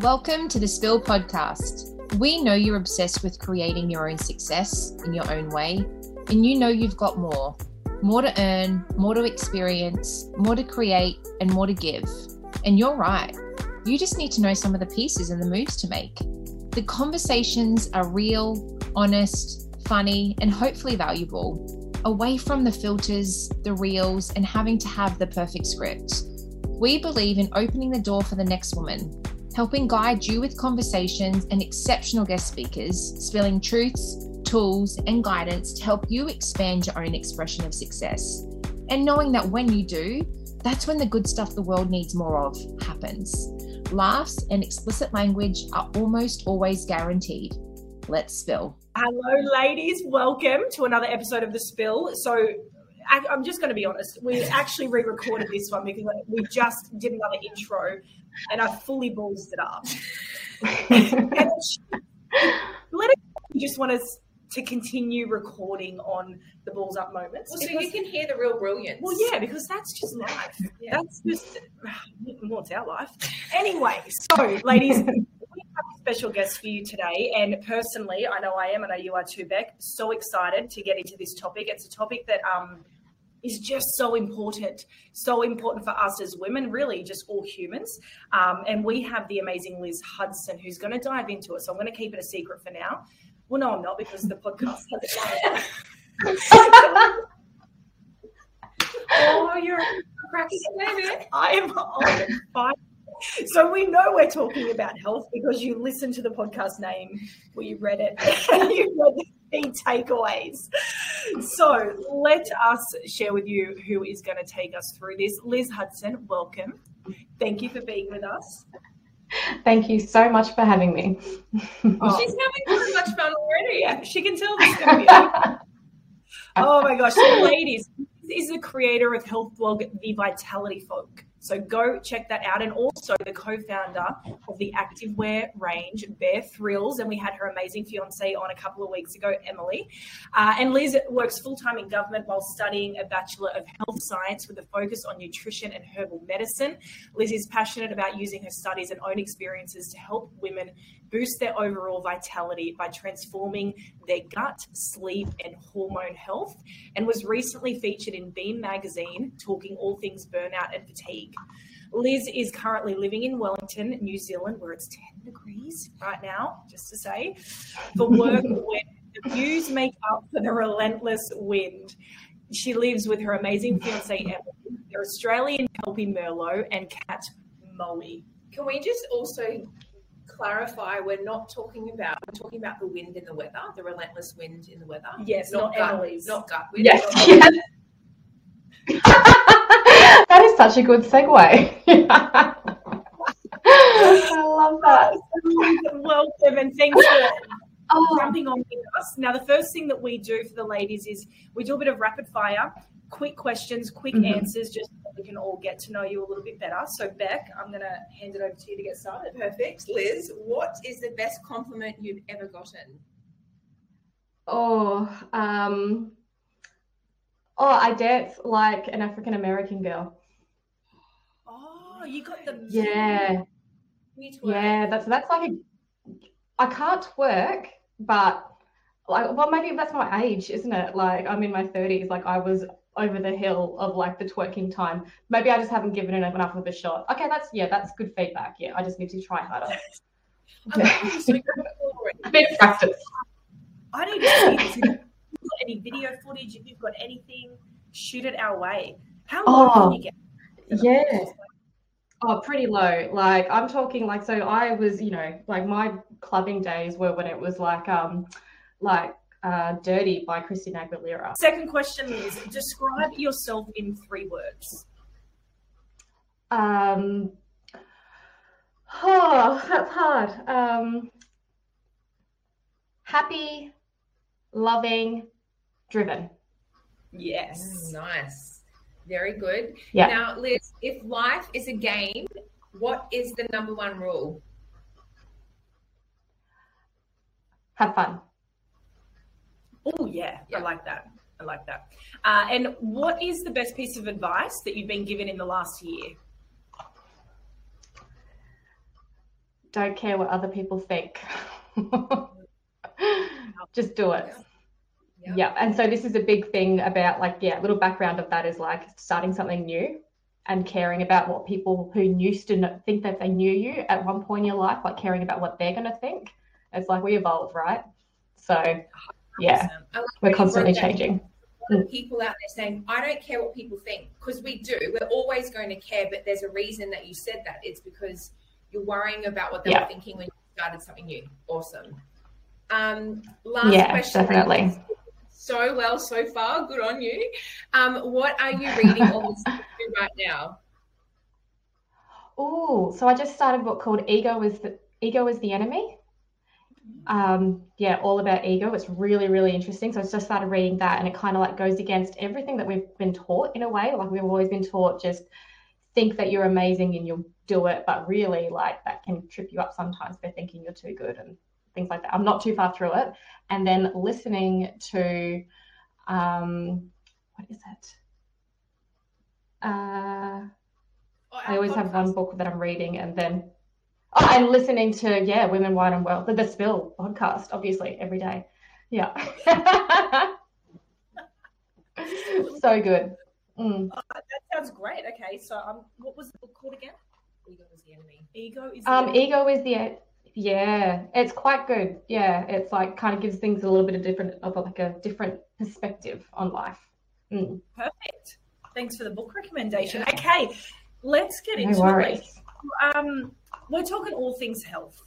Welcome to the Spill Podcast. We know you're obsessed with creating your own success in your own way, and you know you've got more more to earn, more to experience, more to create, and more to give. And you're right. You just need to know some of the pieces and the moves to make. The conversations are real, honest, funny, and hopefully valuable, away from the filters, the reels, and having to have the perfect script. We believe in opening the door for the next woman, helping guide you with conversations and exceptional guest speakers, spilling truths, tools, and guidance to help you expand your own expression of success. And knowing that when you do, that's when the good stuff the world needs more of happens. Laughs and explicit language are almost always guaranteed. Let's spill. Hello, ladies. Welcome to another episode of The Spill. So, I'm just going to be honest. We actually re recorded this one because we just did another intro and I fully ballsed it up. and let it just want us to continue recording on the balls up moments. Well, so because, you can hear the real brilliance. Well, yeah, because that's just life. yeah. That's just well, it's our life. Anyway, so ladies, we have a special guest for you today, and personally, I know I am, and I know you are too, Beck. So excited to get into this topic. It's a topic that um is just so important, so important for us as women, really, just all humans. Um, and we have the amazing Liz Hudson who's going to dive into it. So I'm going to keep it a secret for now. Well, no, I'm not because the podcast Oh, you're cracking it, I am on fire. So we know we're talking about health because you listened to the podcast name, well, you read it, you read the key takeaways. So let us share with you who is going to take us through this. Liz Hudson, welcome. Thank you for being with us. Thank you so much for having me. Oh. She's having so much fun already. She can tell this going to be. oh my gosh, so ladies, this is the creator of health blog The Vitality Folk. So go check that out. And also the co-founder of the activewear range, Bare Thrills. And we had her amazing fiance on a couple of weeks ago, Emily. Uh, and Liz works full-time in government while studying a Bachelor of Health Science with a focus on nutrition and herbal medicine. Liz is passionate about using her studies and own experiences to help women boost their overall vitality by transforming their gut, sleep, and hormone health, and was recently featured in Beam magazine talking all things burnout and fatigue. Liz is currently living in Wellington, New Zealand, where it's 10 degrees right now, just to say, for work where the views make up for the relentless wind. She lives with her amazing fiance, Emily, their Australian Kelpie Merlot, and cat, Moe. Can we just also clarify, we're not talking about we're talking about the wind in the weather, the relentless wind in the weather. Yes, not, not gut, Emily's. Not gut wind. Yes. yes. that is such a good segue. I love that. Welcome and thanks for oh. jumping on with us. Now, the first thing that we do for the ladies is we do a bit of rapid fire, quick questions, quick mm-hmm. answers, just so we can all get to know you a little bit better. So, Beck, I'm going to hand it over to you to get started. Perfect. Liz, what is the best compliment you've ever gotten? Oh, um, oh, I dance like an African American girl. Oh, you got the yeah, yeah. That's that's like a. I can't twerk, but like, well, maybe that's my age, isn't it? Like, I'm in my 30s. Like, I was over the hill of like the twerking time. Maybe I just haven't given it enough of a shot. Okay, that's yeah, that's good feedback. Yeah, I just need to try harder. a bit of practice. I need to see if you've got any video footage, if you've got anything, shoot it our way. How low oh, can you get? Yeah. Oh, pretty low. Like I'm talking like so I was, you know, like my clubbing days were when it was like um like uh, Dirty by Christina Aguilera. Second question is describe yourself in three words. Um, oh, that's hard. Um, happy, loving, driven. Yes. Mm, nice. Very good. Yeah. Now, Liz, if life is a game, what is the number one rule? Have fun. Oh, yeah, I like that. I like that. Uh, and what is the best piece of advice that you've been given in the last year? don't care what other people think. Just do it. Yeah. yeah. And so this is a big thing about like, yeah, little background of that is like starting something new and caring about what people who used to think that they knew you at one point in your life, like caring about what they're going to think. It's like we evolve, right? So, yeah, like we're constantly changing. Mm. People out there saying, I don't care what people think, because we do. We're always going to care, but there's a reason that you said that. It's because you're worrying about what they yeah. were thinking when you started something new. Awesome. Um, last yeah, question. Definitely. So well so far. Good on you. Um, what are you reading or listening to right now? Oh, so I just started a book called Ego is the Ego is the Enemy. Um, yeah, all about ego. It's really, really interesting. So I just started reading that, and it kind of like goes against everything that we've been taught in a way. Like we've always been taught just think that you're amazing and you'll do it, but really, like that can trip you up sometimes for thinking you're too good and things like that. I'm not too far through it, and then listening to, um, what is it? Uh, oh, I always podcast. have one book that I'm reading, and then Oh, and listening to yeah, Women Wine and Well, the, the Spill podcast, obviously every day. Yeah. so good. Mm. Uh, that sounds great. Okay, so um, what was the book called again? Ego is the enemy. Ego is. The um, enemy. ego is the. Yeah, it's quite good. Yeah, it's like kind of gives things a little bit of different, of like a different perspective on life. Mm. Perfect. Thanks for the book recommendation. Okay, let's get no into worries. it. Um, we're talking all things health.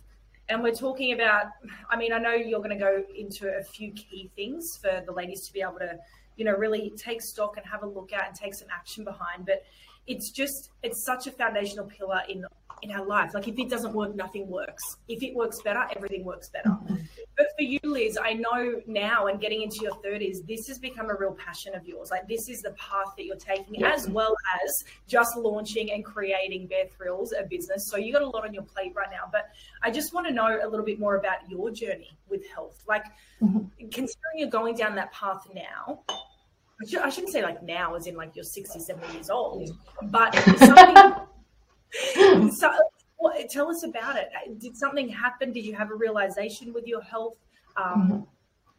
And we're talking about, I mean, I know you're going to go into a few key things for the ladies to be able to, you know, really take stock and have a look at and take some action behind. But it's just, it's such a foundational pillar in in our life. Like if it doesn't work, nothing works. If it works better, everything works better. Mm-hmm. But for you, Liz, I know now and getting into your 30s, this has become a real passion of yours. Like this is the path that you're taking, yeah. as well as just launching and creating Bare Thrills, a business. So you got a lot on your plate right now. But I just want to know a little bit more about your journey with health. Like mm-hmm. considering you're going down that path now, I shouldn't say like now, as in like you're 60, 70 years old, but something so, tell us about it. Did something happen? Did you have a realization with your health? Um, mm-hmm.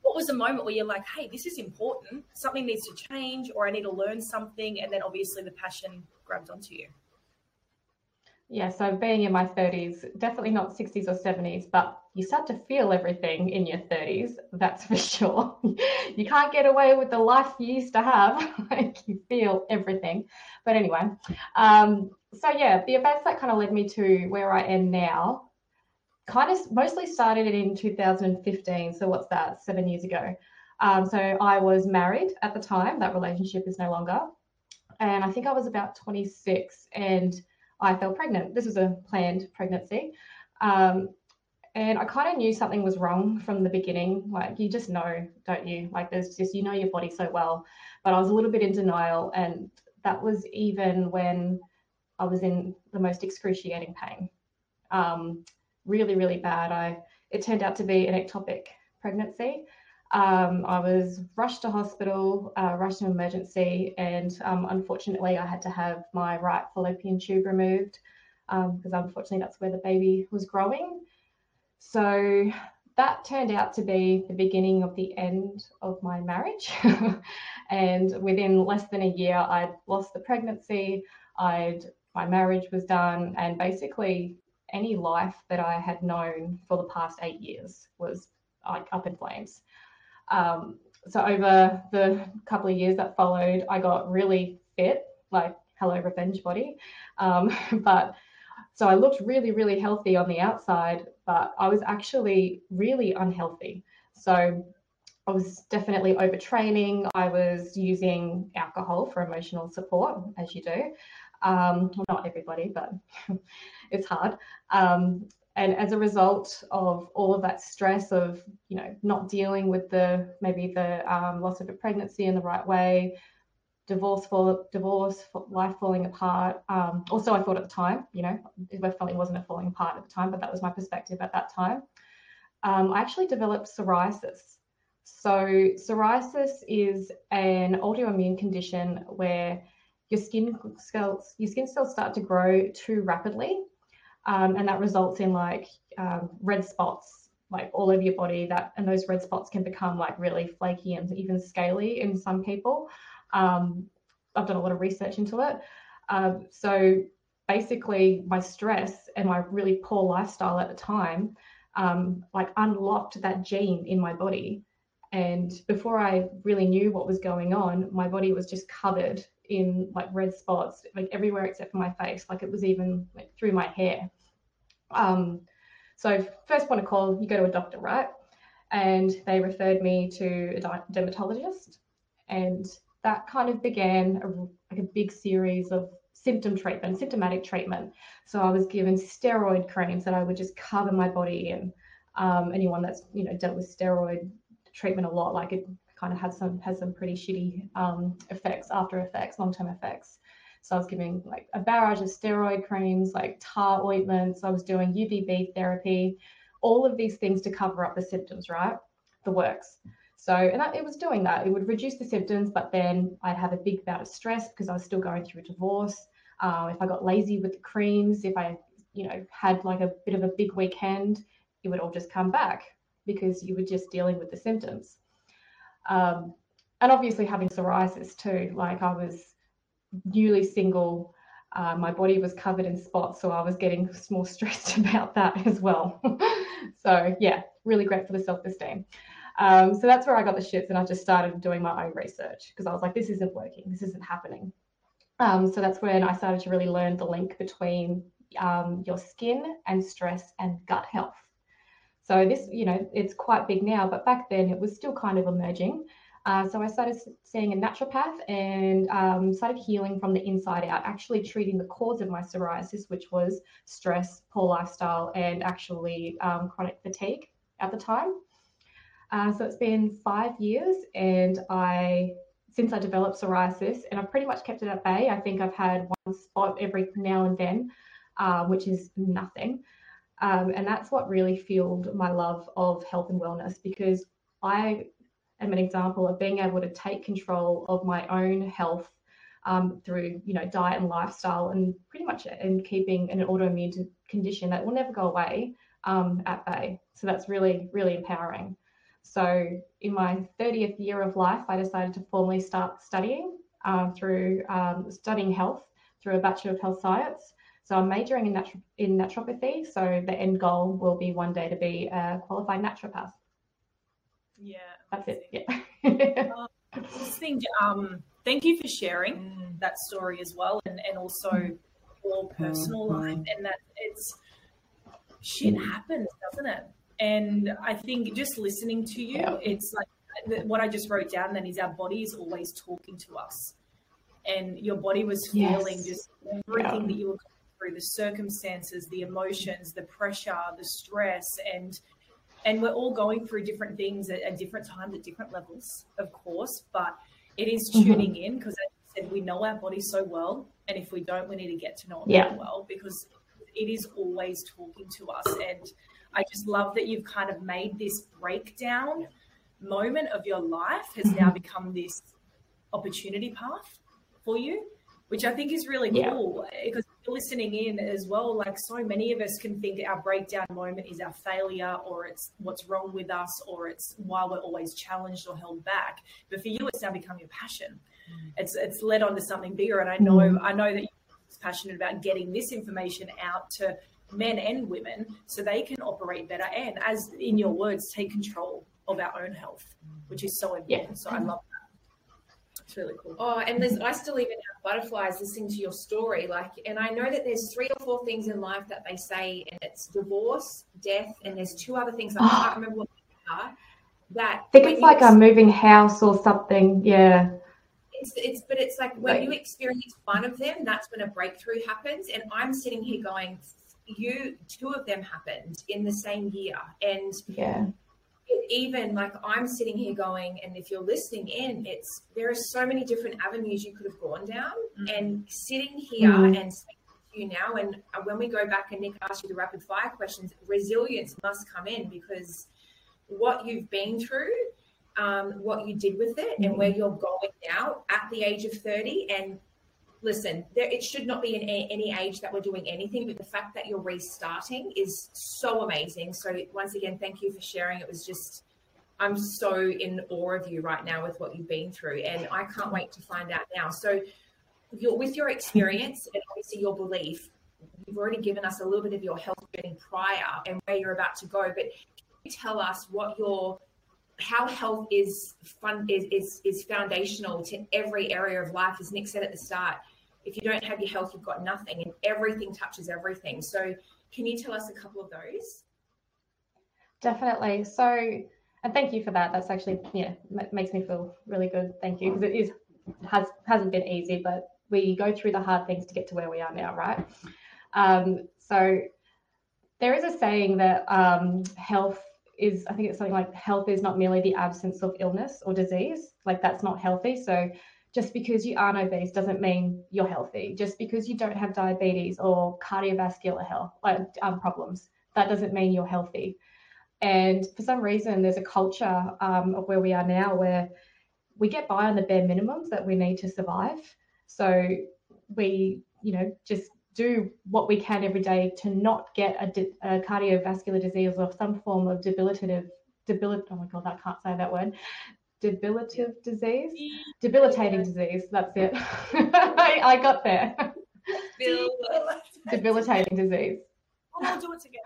What was the moment where you're like, hey, this is important, something needs to change, or I need to learn something? And then obviously the passion grabbed onto you. Yeah, so being in my 30s, definitely not 60s or 70s, but you start to feel everything in your 30s, that's for sure. you can't get away with the life you used to have. like you feel everything. But anyway, um, so yeah, the events that kind of led me to where I am now kind of mostly started it in 2015. So what's that? Seven years ago. Um, so I was married at the time. That relationship is no longer. And I think I was about 26 and I fell pregnant. This was a planned pregnancy. Um, and I kind of knew something was wrong from the beginning. Like you just know, don't you? Like there's just, you know your body so well. But I was a little bit in denial. And that was even when I was in the most excruciating pain. Um, really, really bad. I it turned out to be an ectopic pregnancy. Um, I was rushed to hospital, uh, rushed to emergency, and um, unfortunately, I had to have my right fallopian tube removed because um, unfortunately, that's where the baby was growing. So that turned out to be the beginning of the end of my marriage. and within less than a year, I'd lost the pregnancy, I'd my marriage was done, and basically any life that I had known for the past eight years was like up in flames. Um, so over the couple of years that followed, I got really fit, like hello revenge body. Um, but so I looked really, really healthy on the outside, but I was actually really unhealthy. So I was definitely overtraining. I was using alcohol for emotional support, as you do. Um, well, not everybody, but it's hard. Um, and as a result of all of that stress of you know not dealing with the maybe the um, loss of a pregnancy in the right way divorce fall divorce life falling apart um, also i thought at the time you know it definitely wasn't a falling apart at the time but that was my perspective at that time um, i actually developed psoriasis so psoriasis is an autoimmune condition where your skin cells your skin cells start to grow too rapidly um, and that results in like um, red spots like all over your body that and those red spots can become like really flaky and even scaly in some people. Um, i've done a lot of research into it. Um, so basically my stress and my really poor lifestyle at the time um, like unlocked that gene in my body. And before i really knew what was going on my body was just covered in like red spots like everywhere except for my face like it was even like through my hair um, so first want to call, you go to a doctor, right? And they referred me to a dermatologist, and that kind of began a, like a big series of symptom treatment, symptomatic treatment. So I was given steroid creams that I would just cover my body in. Um, anyone that's you know dealt with steroid treatment a lot, like it kind of had some has some pretty shitty um, effects, after effects, long term effects. So I was giving like a barrage of steroid creams, like tar ointments. I was doing UVB therapy, all of these things to cover up the symptoms, right? The works. So, and it was doing that. It would reduce the symptoms, but then I'd have a big bout of stress because I was still going through a divorce. Uh, if I got lazy with the creams, if I, you know, had like a bit of a big weekend, it would all just come back because you were just dealing with the symptoms. Um, and obviously having psoriasis too. Like I was newly single. Uh, my body was covered in spots, so I was getting more stressed about that as well. so yeah, really great for the self-esteem. Um, so that's where I got the shits, and I just started doing my own research because I was like, this isn't working, this isn't happening. Um, so that's when I started to really learn the link between um, your skin and stress and gut health. So this, you know, it's quite big now, but back then it was still kind of emerging. Uh, so I started seeing a naturopath and um, started healing from the inside out, actually treating the cause of my psoriasis, which was stress, poor lifestyle, and actually um, chronic fatigue at the time. Uh, so it's been five years, and I since I developed psoriasis, and I've pretty much kept it at bay. I think I've had one spot every now and then, uh, which is nothing. Um, and that's what really fueled my love of health and wellness because I am an example of being able to take control of my own health um, through you know diet and lifestyle and pretty much in keeping an autoimmune condition that will never go away um, at bay. So that's really really empowering. So in my 30th year of life i decided to formally start studying uh, through um, studying health through a bachelor of health science so i'm majoring in, natu- in naturopathy so the end goal will be one day to be a qualified naturopath yeah that's it. Yeah. uh, think, um, thank you for sharing mm. that story as well, and and also mm. your personal mm. life, and that it's shit happens, doesn't it? And I think just listening to you, yeah. it's like what I just wrote down. Then is our body is always talking to us, and your body was feeling yes. just everything yeah. that you were going through, the circumstances, the emotions, the pressure, the stress, and and we're all going through different things at, at different times at different levels, of course. But it is mm-hmm. tuning mm-hmm. in because, as I said, we know our body so well, and if we don't, we need to get to know it yeah. well because it is always talking to us. And I just love that you've kind of made this breakdown moment of your life has mm-hmm. now become this opportunity path for you, which I think is really yeah. cool because listening in as well, like so many of us can think our breakdown moment is our failure or it's what's wrong with us or it's why we're always challenged or held back. But for you, it's now become your passion. Mm. It's it's led on to something bigger. And I know mm. I know that you're passionate about getting this information out to men and women so they can operate better and as in your words, take control of our own health, which is so important. Yeah. So I love it's really cool. Oh, and there's mm-hmm. I still even have butterflies listening to your story. Like, and I know that there's three or four things in life that they say, and it's divorce, death, and there's two other things I can't remember what they are. That I think it's like a moving house or something. Yeah. It's, it's but it's like when you experience one of them, that's when a breakthrough happens. And I'm sitting here going, you two of them happened in the same year, and yeah even like I'm sitting here going, and if you're listening in, it's there are so many different avenues you could have gone down, mm-hmm. and sitting here mm-hmm. and speaking to you now, and uh, when we go back and Nick asks you the rapid fire questions, resilience must come in because what you've been through, um, what you did with it, mm-hmm. and where you're going now at the age of 30, and listen, there, it should not be in a, any age that we're doing anything, but the fact that you're restarting is so amazing. So once again, thank you for sharing. It was just, I'm so in awe of you right now with what you've been through, and I can't wait to find out now. So, with your experience and obviously your belief, you've already given us a little bit of your health journey prior and where you're about to go. But can you tell us what your how health is fun is, is is foundational to every area of life as nick said at the start if you don't have your health you've got nothing and everything touches everything. So can you tell us a couple of those? Definitely. So and thank you for that. That's actually yeah makes me feel really good. Thank you. Because it is has hasn't been easy but we go through the hard things to get to where we are now right? Um, so there is a saying that um, health is I think it's something like health is not merely the absence of illness or disease. Like that's not healthy. So just because you aren't obese doesn't mean you're healthy. Just because you don't have diabetes or cardiovascular health um, problems, that doesn't mean you're healthy. And for some reason, there's a culture um, of where we are now where we get by on the bare minimums that we need to survive. So we, you know, just do what we can every day to not get a, a cardiovascular disease or some form of debilitative debilit oh my god I can't say that word debilitative disease? Debilitating disease that's it. I, I, got there. Debilitating. Disease. We'll do it together.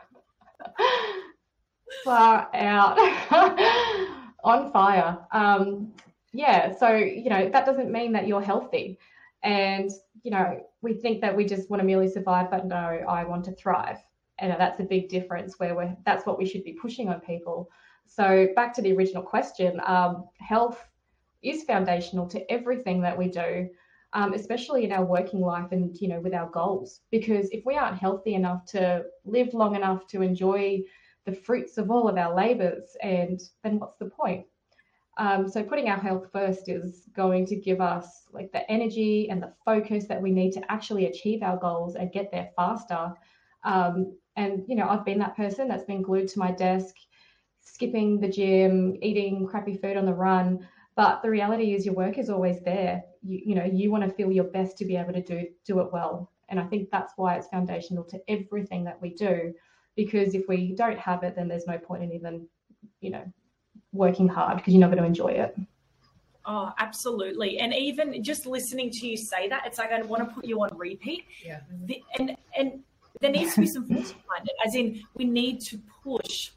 Far out. On fire. Um yeah so you know that doesn't mean that you're healthy. And you know we think that we just want to merely survive, but no, I want to thrive. And that's a big difference where we're, that's what we should be pushing on people. So back to the original question, um, health is foundational to everything that we do, um, especially in our working life and you know with our goals. Because if we aren't healthy enough to live long enough to enjoy the fruits of all of our labors, and then what's the point? Um, so putting our health first is going to give us like the energy and the focus that we need to actually achieve our goals and get there faster. Um, and you know, I've been that person that's been glued to my desk, skipping the gym, eating crappy food on the run. But the reality is, your work is always there. You, you know, you want to feel your best to be able to do do it well. And I think that's why it's foundational to everything that we do. Because if we don't have it, then there's no point in even, you know, working hard because you're not going to enjoy it. Oh, absolutely. And even just listening to you say that, it's like I want to put you on repeat. Yeah. The, and and there needs to be some force behind it, as in we need to push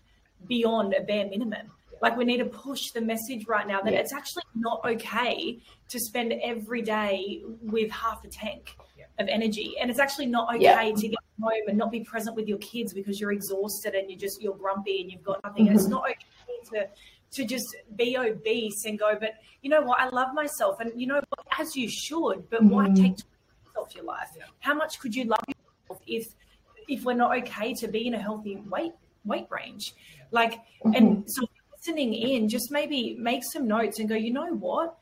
beyond a bare minimum. Like we need to push the message right now that yeah. it's actually not okay to spend every day with half a tank yeah. of energy, and it's actually not okay yeah. to get home and not be present with your kids because you're exhausted and you're just you're grumpy and you've got nothing. Mm-hmm. And it's not okay to to just be obese and go, but you know what? I love myself, and you know what? As you should, but mm-hmm. why take off your life? How much could you love yourself if if we're not okay to be in a healthy weight weight range? Like, mm-hmm. and so listening in, just maybe make some notes and go. You know what?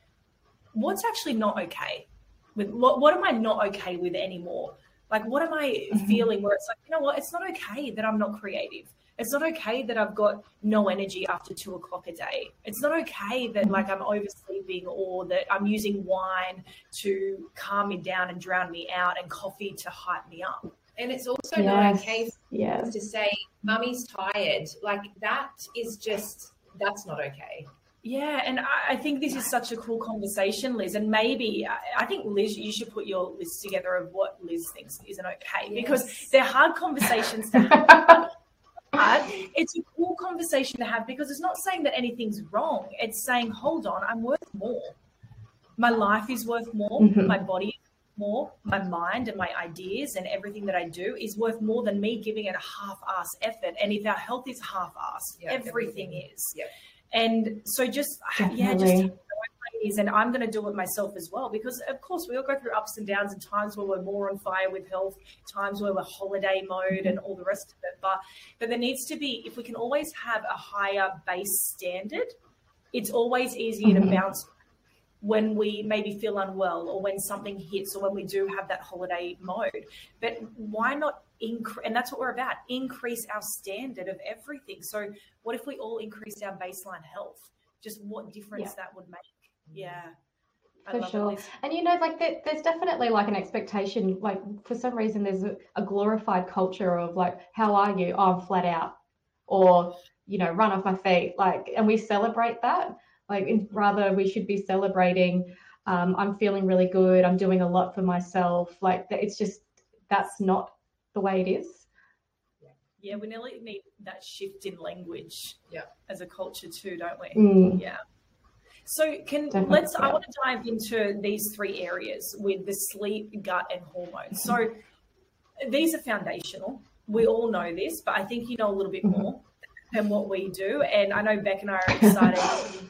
What's actually not okay with what? What am I not okay with anymore? Like, what am I mm-hmm. feeling where it's like, you know what? It's not okay that I'm not creative it's not okay that I've got no energy after two o'clock a day. It's not okay that like I'm oversleeping or that I'm using wine to calm me down and drown me out and coffee to hype me up. And it's also yes. not okay yes. to say, Mummy's tired. Like that is just, that's not okay. Yeah, and I think this is such a cool conversation, Liz. And maybe I think Liz, you should put your list together of what Liz thinks isn't okay yes. because they're hard conversations to have. it's a cool conversation to have because it's not saying that anything's wrong. It's saying, hold on, I'm worth more. My life is worth more. Mm-hmm. My body is more. My mind and my ideas and everything that I do is worth more than me giving it a half-ass effort. And if our health is half-ass, yeah, everything, everything, is. Yeah. And so just Definitely. yeah, just is, and I'm going to do it myself as well because, of course, we all go through ups and downs and times where we're more on fire with health, times where we're holiday mode and all the rest of it. But but there needs to be if we can always have a higher base standard, it's always easier mm-hmm. to bounce when we maybe feel unwell or when something hits or when we do have that holiday mode. But why not increase? And that's what we're about increase our standard of everything. So, what if we all increased our baseline health? Just what difference yeah. that would make? Mm-hmm. Yeah. for sure. And you know, like there, there's definitely like an expectation. Like for some reason, there's a, a, glorified culture of like, how are you? Oh, I'm flat out, or you know, run off my feet. Like, and we celebrate that. Like, rather, we should be celebrating. Um, I'm feeling really good. I'm doing a lot for myself. Like, it's just that's not the way it is. Yeah, we nearly need that shift in language. Yeah. As a culture too, don't we? Mm. Yeah. So can Definitely. let's I want to dive into these three areas with the sleep, gut, and hormones. So these are foundational. We all know this, but I think you know a little bit mm-hmm. more than what we do. And I know Beck and I are excited.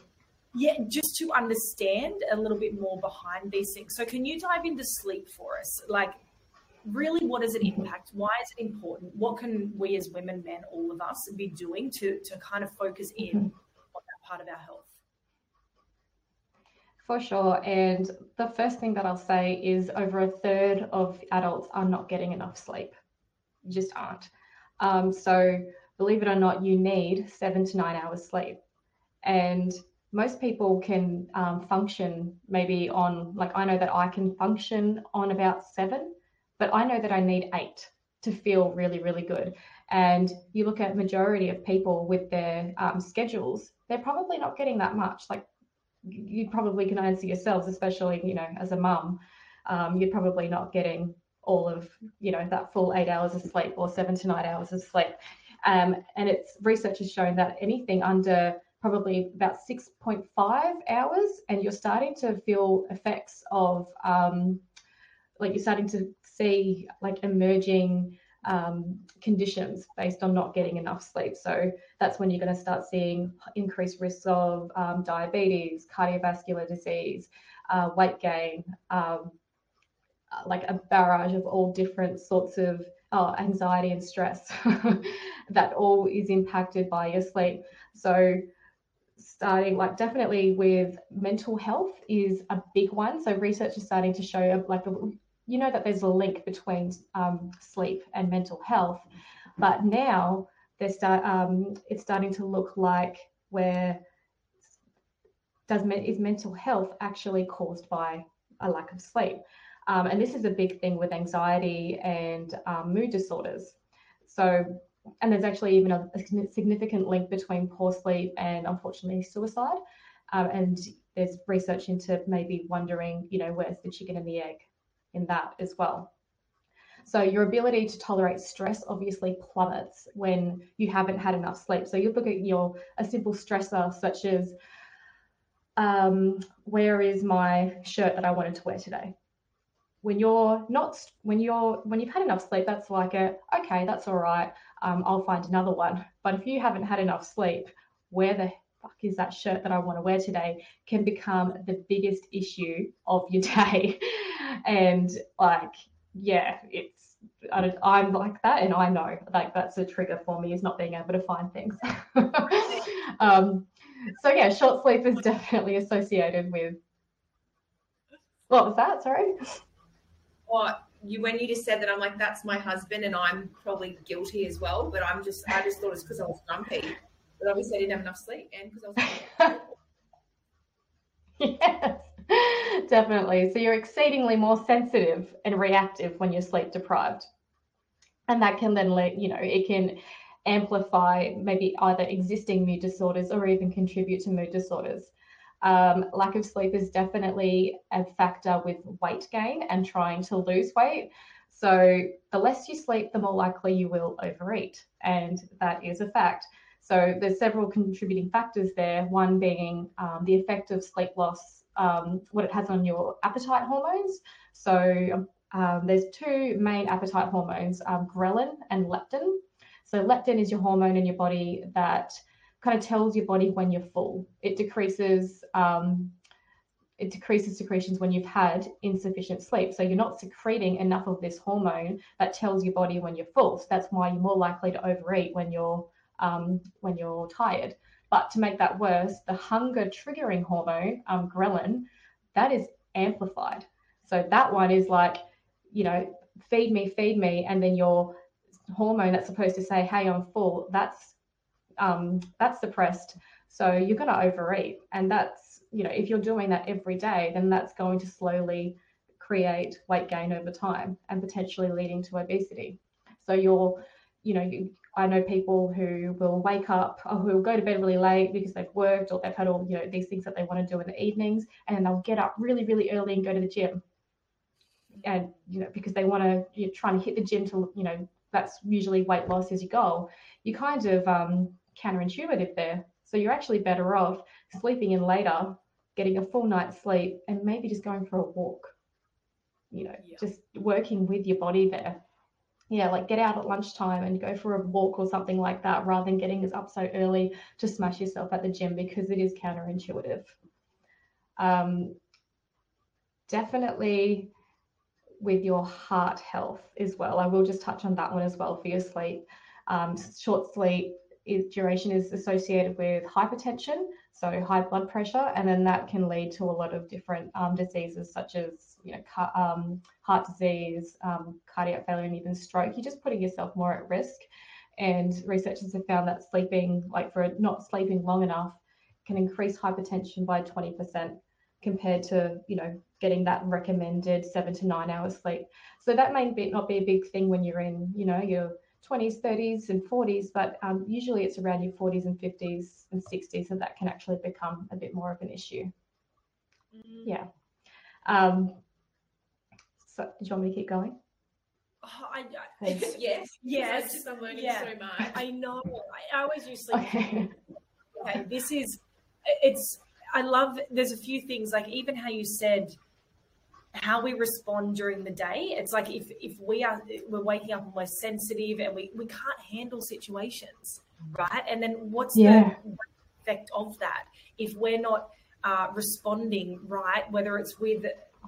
yeah, just to understand a little bit more behind these things. So can you dive into sleep for us? Like really what does it mm-hmm. impact? Why is it important? What can we as women, men, all of us be doing to to kind of focus in mm-hmm. on that part of our health? For sure. And the first thing that I'll say is over a third of adults are not getting enough sleep. You just aren't. Um, so, believe it or not, you need seven to nine hours sleep. And most people can um, function maybe on, like, I know that I can function on about seven, but I know that I need eight to feel really, really good. And you look at majority of people with their um, schedules, they're probably not getting that much. Like you probably can answer yourselves, especially, you know, as a mum, um, you're probably not getting all of, you know, that full eight hours of sleep or seven to nine hours of sleep. Um, and it's research has shown that anything under probably about 6.5 hours, and you're starting to feel effects of, um, like you're starting to see like emerging um, conditions based on not getting enough sleep. So that's when you're going to start seeing increased risks of um, diabetes, cardiovascular disease, uh, weight gain, um, like a barrage of all different sorts of oh, anxiety and stress that all is impacted by your sleep. So starting like definitely with mental health is a big one. So research is starting to show like you know that there's a link between um, sleep and mental health, but now they start um, it's starting to look like where does is mental health actually caused by a lack of sleep? Um, and this is a big thing with anxiety and um, mood disorders. So, and there's actually even a, a, significant link between poor sleep and unfortunately suicide. Um, and there's research into maybe wondering, you know, where's the chicken and the egg? in that as well. So your ability to tolerate stress obviously plummets when you haven't had enough sleep. So you look at your a simple stressor such as um, where is my shirt that I wanted to wear today? When you're not when you're when you've had enough sleep, that's like a okay, that's all right. Um, I'll find another one. But if you haven't had enough sleep, where the fuck is that shirt that I want to wear today can become the biggest issue of your day. and like, yeah, it's, I am like that. And I know like that's a trigger for me is not being able to find things. um, so yeah, short sleep is definitely associated with, what was that? Sorry. What? You when you just said that, I'm like, that's my husband, and I'm probably guilty as well. But I'm just, I just thought it's because I was grumpy. But obviously, I didn't have enough sleep, and because I was. yes, definitely. So you're exceedingly more sensitive and reactive when you're sleep deprived, and that can then let you know it can amplify maybe either existing mood disorders or even contribute to mood disorders. Um, lack of sleep is definitely a factor with weight gain and trying to lose weight. So, the less you sleep, the more likely you will overeat. And that is a fact. So there's several contributing factors there. One being um, the effect of sleep loss, um, what it has on your appetite hormones. So um, there's two main appetite hormones, um, ghrelin and leptin. So leptin is your hormone in your body that kind of tells your body when you're full. It decreases um, it decreases secretions when you've had insufficient sleep. So you're not secreting enough of this hormone that tells your body when you're full. So that's why you're more likely to overeat when you're um, when you're tired. But to make that worse, the hunger triggering hormone, um, ghrelin, that is amplified. So that one is like, you know, feed me, feed me, and then your hormone that's supposed to say, "Hey, I'm full," that's um, that's suppressed. So you're going to overeat, and that's you know, if you're doing that every day, then that's going to slowly create weight gain over time and potentially leading to obesity. So you're, you know, you, I know people who will wake up or who will go to bed really late because they've worked or they've had all, you know, these things that they want to do in the evenings, and they'll get up really, really early and go to the gym. And you know, because they want to, you're trying to hit the gym to, you know, that's usually weight loss is your goal. You kind of um, counterintuitive there. So you're actually better off sleeping in later, getting a full night's sleep, and maybe just going for a walk. You know, yeah. just working with your body there yeah, like get out at lunchtime and go for a walk or something like that rather than getting up so early to smash yourself at the gym because it is counterintuitive. Um, definitely with your heart health as well. I will just touch on that one as well for your sleep. Um, short sleep is, duration is associated with hypertension, so high blood pressure, and then that can lead to a lot of different um, diseases such as you know um, heart disease, um, cardiac failure, and even stroke. You're just putting yourself more at risk. And researchers have found that sleeping, like for not sleeping long enough, can increase hypertension by 20% compared to you know getting that recommended seven to nine hours sleep. So that may not be a big thing when you're in you know your 20s, 30s, and 40s, but um, usually it's around your 40s and 50s and 60s that that can actually become a bit more of an issue. Mm. Yeah. Um, so, do you want me to keep going? Oh, I, I, yes, yes. Just, I'm learning yeah. so much. I know. I, I always use sleep. Okay. okay, this is. It's. I love. There's a few things like even how you said how we respond during the day. It's like if if we are we're waking up and we're sensitive and we, we can't handle situations, right? And then what's yeah. the effect of that if we're not uh, responding right, whether it's with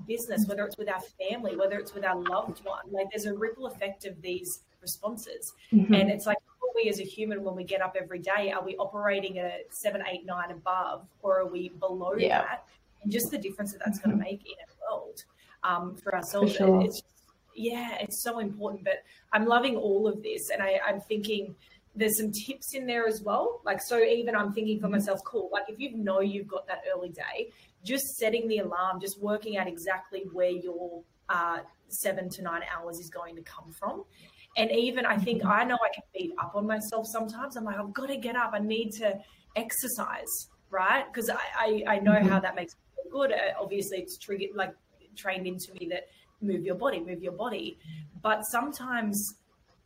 business, whether it's with our family, whether it's with our loved one, like there's a ripple effect of these responses. Mm-hmm. And it's like how we as a human when we get up every day, are we operating at seven, eight, nine above, or are we below yeah. that? And just the difference that that's mm-hmm. going to make in a world um, for ourselves. For sure. It's yeah, it's so important. But I'm loving all of this, and I, I'm thinking there's some tips in there as well. Like so, even I'm thinking for mm-hmm. myself, cool. Like if you know you've got that early day, just setting the alarm, just working out exactly where your uh, seven to nine hours is going to come from. And even I think mm-hmm. I know I can beat up on myself sometimes. I'm like, I've got to get up. I need to exercise, right? Because I, I, I, know mm-hmm. how that makes me feel good. Uh, obviously, it's triggered like trained into me that move your body, move your body. But sometimes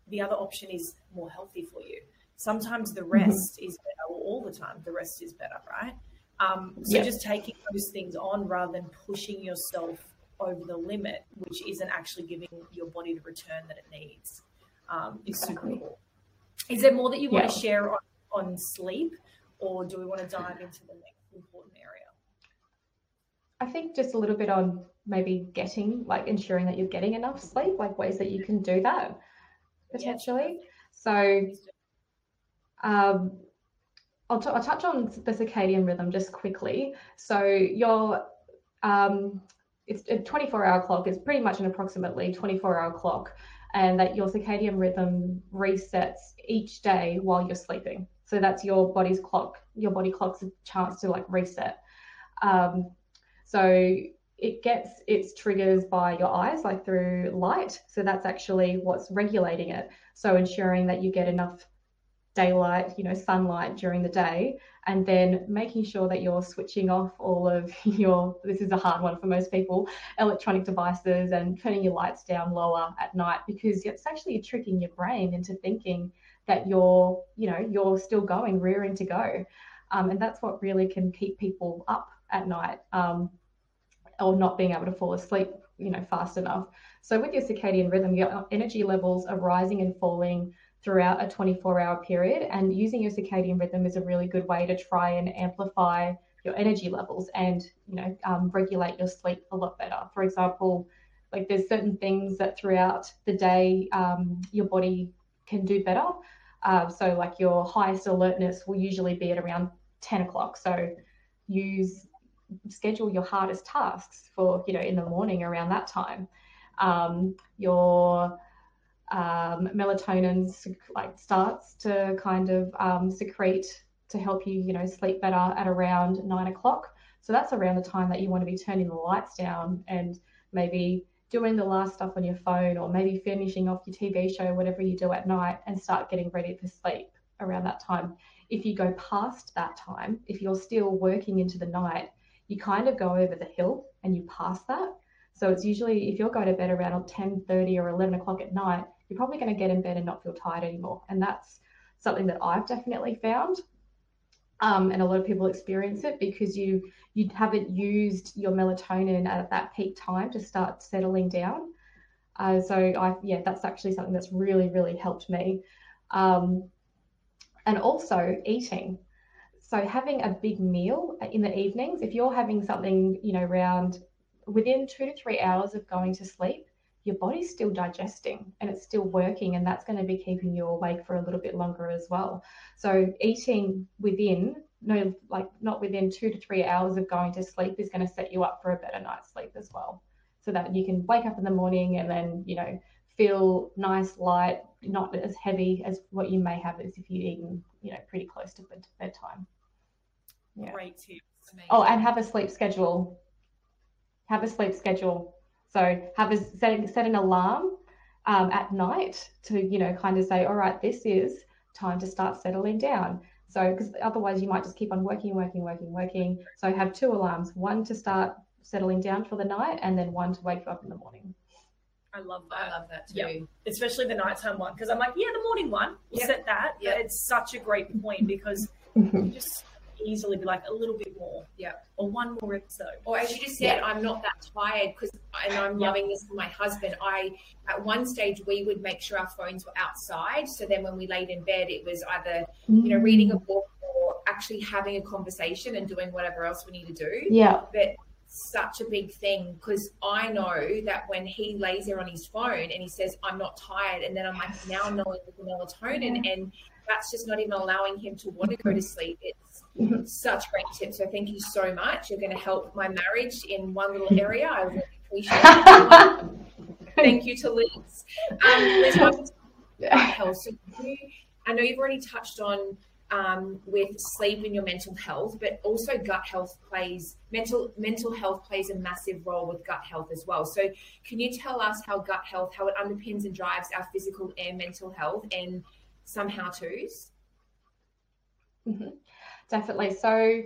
the other option is more healthy for you. Sometimes the mm-hmm. rest mm-hmm. is better, or all the time the rest is better, right? Um, so yeah. just taking those things on rather than pushing yourself over the limit, which isn't actually giving your body the return that it needs, um, is super cool. Is there more that you yeah. want to share on, on sleep, or do we want to dive into the next important area? I think just a little bit on maybe getting, like ensuring that you're getting enough sleep, like ways that you can do that potentially. So, um, I'll, t- I'll touch on the circadian rhythm just quickly. So, your um, it's a 24 hour clock is pretty much an approximately 24 hour clock, and that your circadian rhythm resets each day while you're sleeping. So that's your body's clock. Your body clock's a chance to like reset. Um, so it gets its triggers by your eyes, like through light. So that's actually what's regulating it. So ensuring that you get enough daylight, you know, sunlight during the day, and then making sure that you're switching off all of your, this is a hard one for most people, electronic devices and turning your lights down lower at night because it's actually tricking your brain into thinking that you're, you know, you're still going, rearing to go. Um, and that's what really can keep people up at night. Um, or not being able to fall asleep, you know, fast enough. So with your circadian rhythm, your energy levels are rising and falling throughout a 24 hour period and using your circadian rhythm is a really good way to try and amplify your energy levels and you know um, regulate your sleep a lot better. For example like there's certain things that throughout the day um, your body can do better. Uh, so like your highest alertness will usually be at around 10 o'clock. So use schedule your hardest tasks for you know in the morning around that time um, your um, melatonin like starts to kind of um, secrete to help you you know sleep better at around nine o'clock So that's around the time that you want to be turning the lights down and maybe doing the last stuff on your phone or maybe finishing off your TV show, whatever you do at night, and start getting ready for sleep around that time. If you go past that time, if you're still working into the night, you kind of go over the hill and you pass that. So it's usually if you're going to bed around 10 30 or 11 o'clock at night, you're probably going to get in bed and not feel tired anymore. And that's something that I've definitely found. Um, and a lot of people experience it because you you haven't used your melatonin at that peak time to start settling down. Uh, so I yeah, that's actually something that's really really helped me. Um, and also eating. So having a big meal in the evenings, if you're having something, you know, around within two to three hours of going to sleep, your body's still digesting and it's still working, and that's going to be keeping you awake for a little bit longer as well. So eating within no like not within two to three hours of going to sleep is going to set you up for a better night's sleep as well so that you can wake up in the morning and then you know feel nice light not as heavy as what you may have as if you'd eaten you know pretty close to bed- bedtime yeah great tips oh and have a sleep schedule have a sleep schedule so have a set, set an alarm um, at night to you know kind of say all right this is time to start settling down so, because otherwise you might just keep on working, working, working, working. So, have two alarms one to start settling down for the night, and then one to wake you up in the morning. I love that. I love that too. Yeah. Especially the nighttime one, because I'm like, yeah, the morning one, we'll yep. set that. Yeah. It's such a great point because you just easily be like a little bit more. Yeah. Or one more episode. Or as you just said, yeah. I'm not that tired because, and I'm yeah. loving this for my husband. I, at one stage, we would make sure our phones were outside. So then when we laid in bed, it was either, mm. you know, reading a book or actually having a conversation and doing whatever else we need to do. Yeah. But such a big thing because I know that when he lays there on his phone and he says, I'm not tired, and then I'm like, now I'm knowing the melatonin, and that's just not even allowing him to want to go to sleep. It's mm-hmm. such great tips. So thank you so much. You're going to help my marriage in one little area. I really appreciate it. thank you to Liz. Um, health. So you, I know you've already touched on um, with sleep and your mental health, but also gut health plays mental mental health plays a massive role with gut health as well. So, can you tell us how gut health, how it underpins and drives our physical and mental health, and some how to's? Mm-hmm. Definitely. So,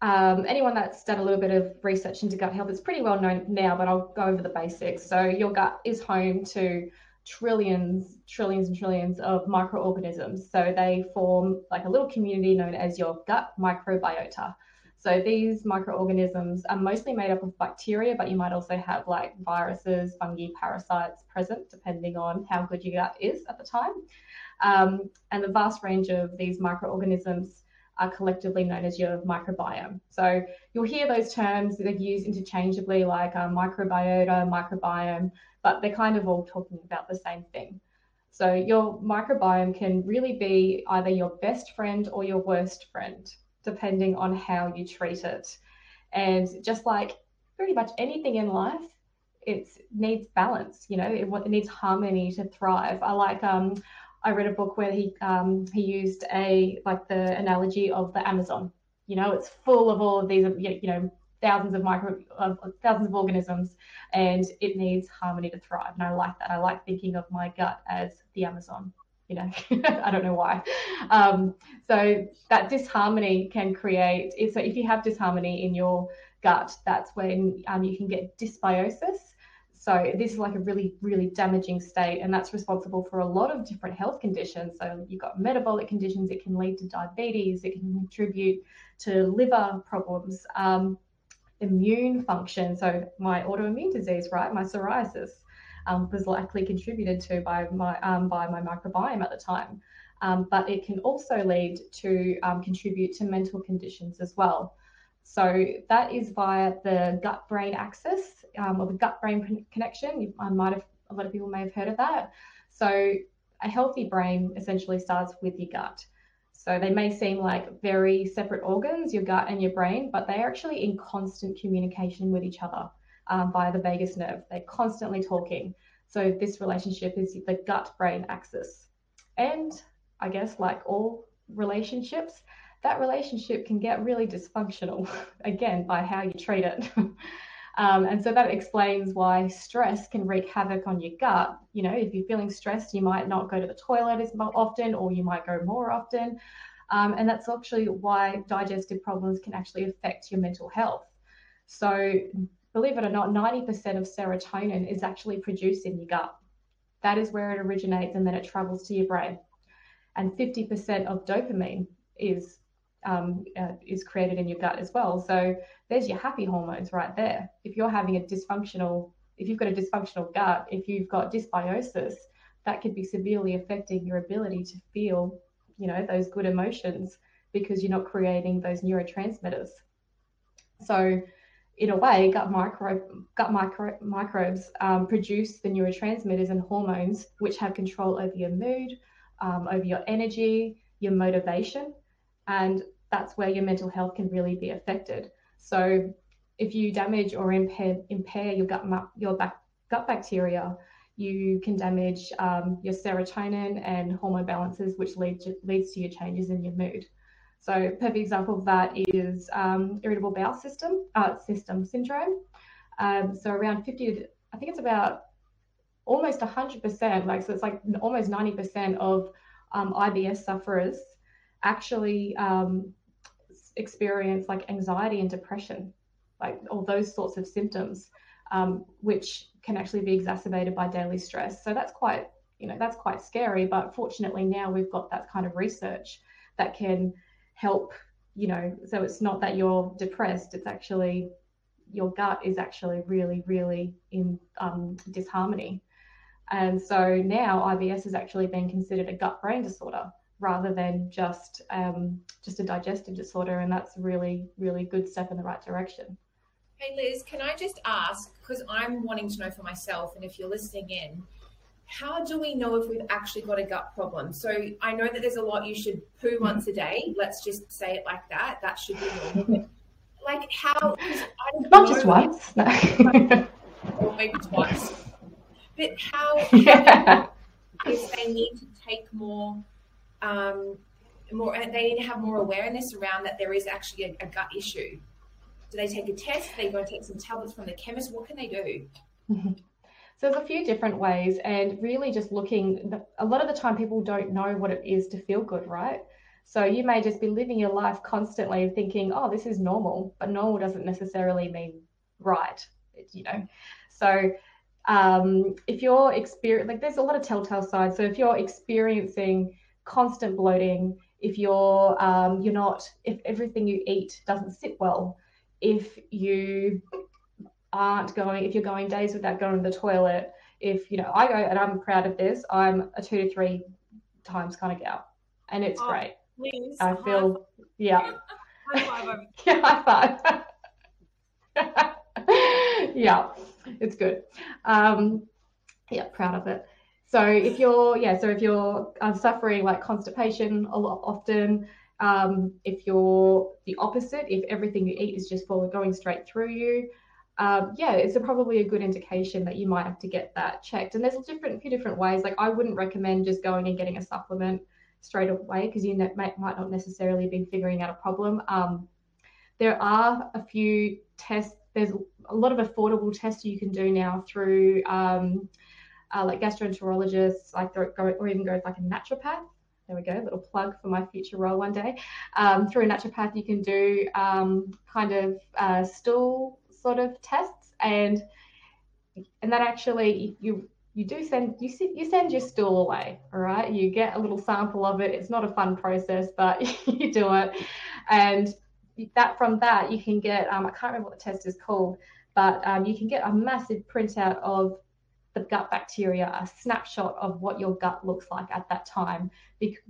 um, anyone that's done a little bit of research into gut health, it's pretty well known now, but I'll go over the basics. So, your gut is home to trillions, trillions, and trillions of microorganisms. So, they form like a little community known as your gut microbiota. So these microorganisms are mostly made up of bacteria, but you might also have like viruses, fungi, parasites present, depending on how good your gut is at the time. Um, and the vast range of these microorganisms are collectively known as your microbiome. So you'll hear those terms that are used interchangeably, like uh, microbiota, microbiome, but they're kind of all talking about the same thing. So your microbiome can really be either your best friend or your worst friend, depending on how you treat it. And just like pretty much anything in life, it needs balance. You know, it, it needs harmony to thrive. I like um, I read a book where he um, he used a like the analogy of the Amazon. You know, it's full of all of these, you know, thousands of micro, thousands of organisms, and it needs harmony to thrive. And I like that. I like thinking of my gut as the Amazon. You know, I don't know why. Um, so that disharmony can create. So if you have disharmony in your gut, that's when um, you can get dysbiosis so this is like a really, really damaging state, and that's responsible for a lot of different health conditions. So you've got metabolic conditions, it can lead to diabetes, it can contribute to liver problems, um, immune function. So my autoimmune disease, right, my psoriasis, um, was likely contributed to by my um, by my microbiome at the time. Um, but it can also lead to um, contribute to mental conditions as well. So that is via the gut brain axis um, or the gut brain connection. I might have, a lot of people may have heard of that. So a healthy brain essentially starts with your gut. So they may seem like very separate organs, your gut and your brain, but they're actually in constant communication with each other um, via the vagus nerve. They're constantly talking. So this relationship is the gut brain axis. And I guess, like all relationships, that relationship can get really dysfunctional, again, by how you treat it. um, and so that explains why stress can wreak havoc on your gut. You know, if you're feeling stressed, you might not go to the toilet as often, or you might go more often. Um, and that's actually why digestive problems can actually affect your mental health. So, believe it or not, 90% of serotonin is actually produced in your gut. That is where it originates and then it travels to your brain. And 50% of dopamine is um, uh, is created in your gut as well. So there's your happy hormones right there. If you're having a dysfunctional, if you've got a dysfunctional gut, if you've got dysbiosis, that could be severely affecting your ability to feel, you know, those good emotions because you're not creating those neurotransmitters. So in a way, gut micro gut micro, microbes um, produce the neurotransmitters and hormones which have control over your mood, um, over your energy, your motivation, and that's where your mental health can really be affected. So if you damage or impair impair your gut your gut bacteria, you can damage um, your serotonin and hormone balances, which lead to, leads to your changes in your mood. So, perfect example of that is um, irritable bowel system uh, system syndrome. Um, so, around 50, I think it's about almost 100%, like so, it's like almost 90% of um, IBS sufferers actually um, experience like anxiety and depression, like all those sorts of symptoms, um, which can actually be exacerbated by daily stress. So that's quite, you know, that's quite scary. But fortunately, now we've got that kind of research that can help, you know, so it's not that you're depressed, it's actually your gut is actually really, really in um, disharmony. And so now IBS is actually being considered a gut brain disorder rather than just um, just a digestive disorder, and that's really really good step in the right direction. Hey Liz, can I just ask because I'm wanting to know for myself, and if you're listening in, how do we know if we've actually got a gut problem? So I know that there's a lot you should poo once a day. Let's just say it like that. That should be normal. like how? Not just once, no. or maybe twice. But how? Yeah. If they need to take more um, more they need to have more awareness around that there is actually a, a gut issue. Do they take a test? Are they going to take some tablets from the chemist? What can they do? Mm-hmm. So there's a few different ways, and really just looking. A lot of the time, people don't know what it is to feel good, right? So you may just be living your life constantly thinking, "Oh, this is normal," but normal doesn't necessarily mean right, you know. So um, if you're experiencing, like, there's a lot of telltale signs. So if you're experiencing constant bloating, if you're um, you're not if everything you eat doesn't sit well, if you aren't going if you're going days without going to the toilet, if you know I go and I'm proud of this, I'm a two to three times kind of gal, and it's oh, great. Please, I feel yeah. High five. yeah, high five. yeah, it's good. Um, yeah, proud of it. So if you're, yeah, so if you're uh, suffering like constipation a lot often, um, if you're the opposite, if everything you eat is just going straight through you, um, yeah, it's a, probably a good indication that you might have to get that checked. And there's a different, few different ways. Like I wouldn't recommend just going and getting a supplement straight away because you might, might not necessarily be figuring out a problem. Um, there are a few tests. There's a lot of affordable tests you can do now through um, uh, like gastroenterologists, like or, even go like a naturopath. There we go, little plug for my future role one day. Um, through a naturopath, you can do um, kind of uh, stool sort of tests, and and that actually you you do send you you send your stool away. All right, you get a little sample of it. It's not a fun process, but you do it, and that from that you can get um, I can't remember what the test is called, but um, you can get a massive printout of the gut bacteria, a snapshot of what your gut looks like at that time,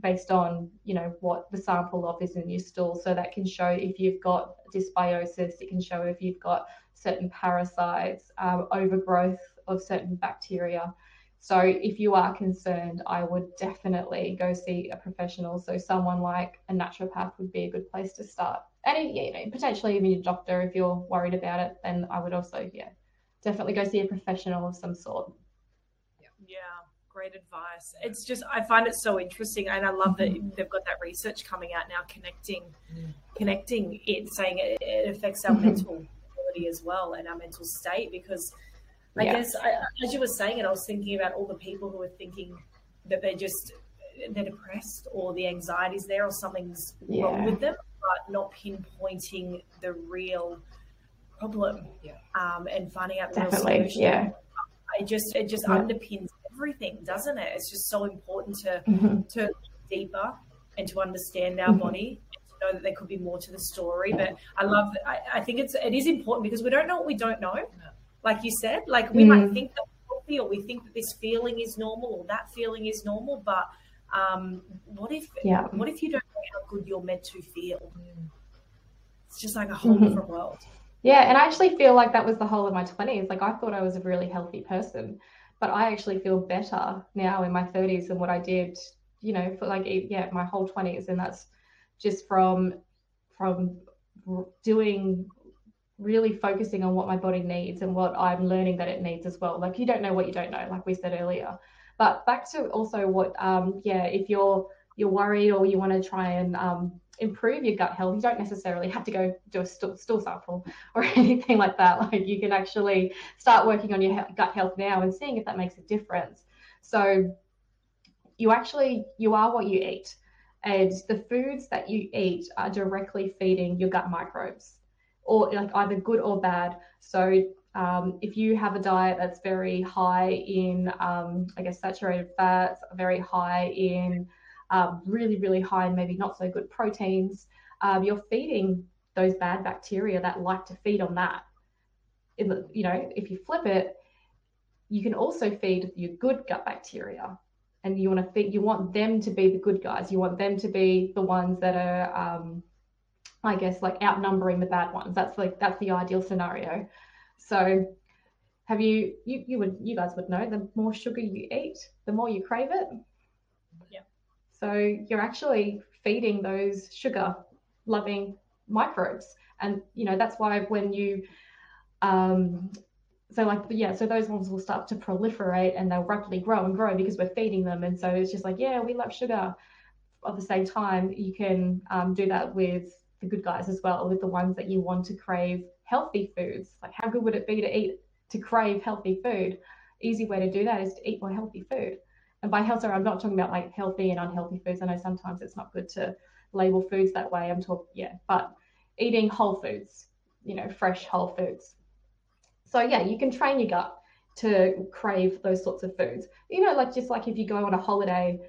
based on you know what the sample of is in your stool. So that can show if you've got dysbiosis. It can show if you've got certain parasites, um, overgrowth of certain bacteria. So if you are concerned, I would definitely go see a professional. So someone like a naturopath would be a good place to start. And you know, potentially even your doctor if you're worried about it, then I would also yeah definitely go see a professional of some sort. Yeah. great advice. It's just I find it so interesting, and I love that mm-hmm. they've got that research coming out now, connecting, mm. connecting it, saying it, it affects our mm-hmm. mental ability as well and our mental state. Because I yeah. guess I, as you were saying it, I was thinking about all the people who are thinking that they're just they're depressed or the anxiety's there or something's yeah. wrong with them, but not pinpointing the real problem yeah. um, and finding out the Definitely, real solution. Yeah. It just it just yeah. underpins everything, doesn't it? It's just so important to mm-hmm. to deeper and to understand our mm-hmm. body to know that there could be more to the story. But I love I, I, think it's it is important because we don't know what we don't know. Like you said, like we mm. might think that we're healthy or we think that this feeling is normal or that feeling is normal, but um, what if yeah. what if you don't know how good you're meant to feel? It's just like a whole mm-hmm. different world. Yeah, and I actually feel like that was the whole of my 20s. Like I thought I was a really healthy person, but I actually feel better now in my 30s than what I did, you know, for like yeah, my whole 20s and that's just from from doing really focusing on what my body needs and what I'm learning that it needs as well. Like you don't know what you don't know, like we said earlier. But back to also what, um, yeah, if you're you're worried or you want to try and um, improve your gut health, you don't necessarily have to go do a stool, stool, sample or anything like that. Like you can actually start working on your gut health now and seeing if that makes a difference. So you actually you are what you eat, and the foods that you eat are directly feeding your gut microbes, or like either good or bad. So um, if you have a diet that's very high in, um, I guess, saturated fats, very high in, um, really, really high in maybe not so good proteins, um, you're feeding those bad bacteria that like to feed on that. In the, you know, if you flip it, you can also feed your good gut bacteria, and you want to feed, you want them to be the good guys. You want them to be the ones that are, um, I guess, like outnumbering the bad ones. That's like that's the ideal scenario. So have you you you would you guys would know the more sugar you eat, the more you crave it. So you're actually feeding those sugar loving microbes. And you know, that's why when you um so like yeah, so those ones will start to proliferate and they'll rapidly grow and grow because we're feeding them. And so it's just like, yeah, we love sugar. At the same time, you can um, do that with the good guys as well, with the ones that you want to crave healthy foods. Like, how good would it be to eat, to crave healthy food? Easy way to do that is to eat more healthy food. And by healthy, I'm not talking about like healthy and unhealthy foods. I know sometimes it's not good to label foods that way. I'm talking, yeah, but eating whole foods, you know, fresh whole foods. So, yeah, you can train your gut to crave those sorts of foods. You know, like just like if you go on a holiday,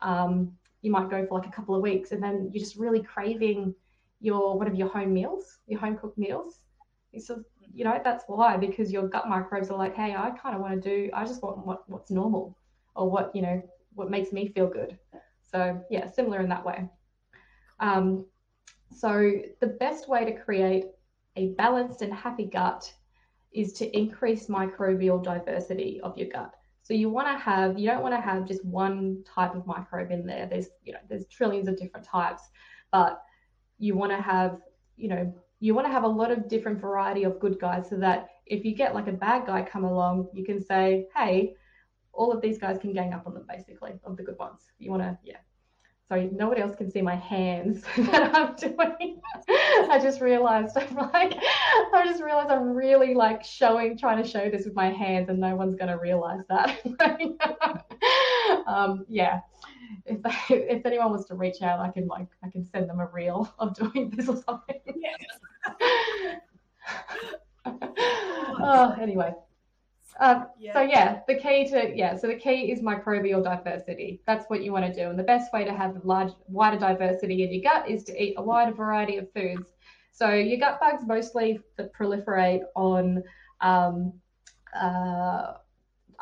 um, you might go for like a couple of weeks and then you're just really craving your one of your home meals, your home cooked meals. So, you know, that's why, because your gut microbes are like, hey, I kind of want to do, I just want what, what's normal or what, you know, what makes me feel good. So, yeah, similar in that way. Um, so, the best way to create a balanced and happy gut is to increase microbial diversity of your gut. So you want to have, you don't want to have just one type of microbe in there. There's, you know, there's trillions of different types, but you want to have, you know, you want to have a lot of different variety of good guys so that if you get like a bad guy come along, you can say, hey, all of these guys can gang up on them basically of the good ones. You want to, yeah. Sorry, nobody else can see my hands that I'm doing. I just realized I'm like, I just realized I'm really like showing, trying to show this with my hands, and no one's going to realize that. um, yeah if if anyone wants to reach out, I can like I can send them a reel of doing this or something. Yes. oh, anyway. Um, yeah. So yeah, the key to yeah, so the key is microbial diversity. That's what you want to do, and the best way to have a large, wider diversity in your gut is to eat a wider variety of foods. So your gut bugs mostly proliferate on um, uh,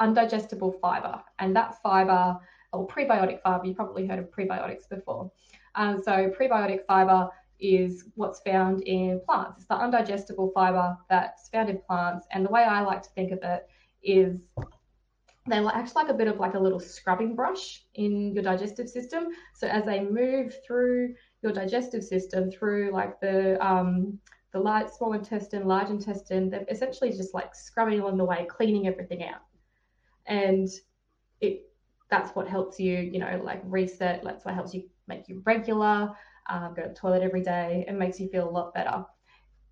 undigestible fiber, and that fiber or prebiotic fiber. You've probably heard of prebiotics before. Um, so prebiotic fiber is what's found in plants. It's the undigestible fiber that's found in plants. And the way I like to think of it is they will act like a bit of like a little scrubbing brush in your digestive system. So as they move through your digestive system, through like the um, the large, small intestine, large intestine, they're essentially just like scrubbing along the way, cleaning everything out. And it that's what helps you, you know, like reset. That's what helps you make you regular, um, go to the toilet every day, and makes you feel a lot better.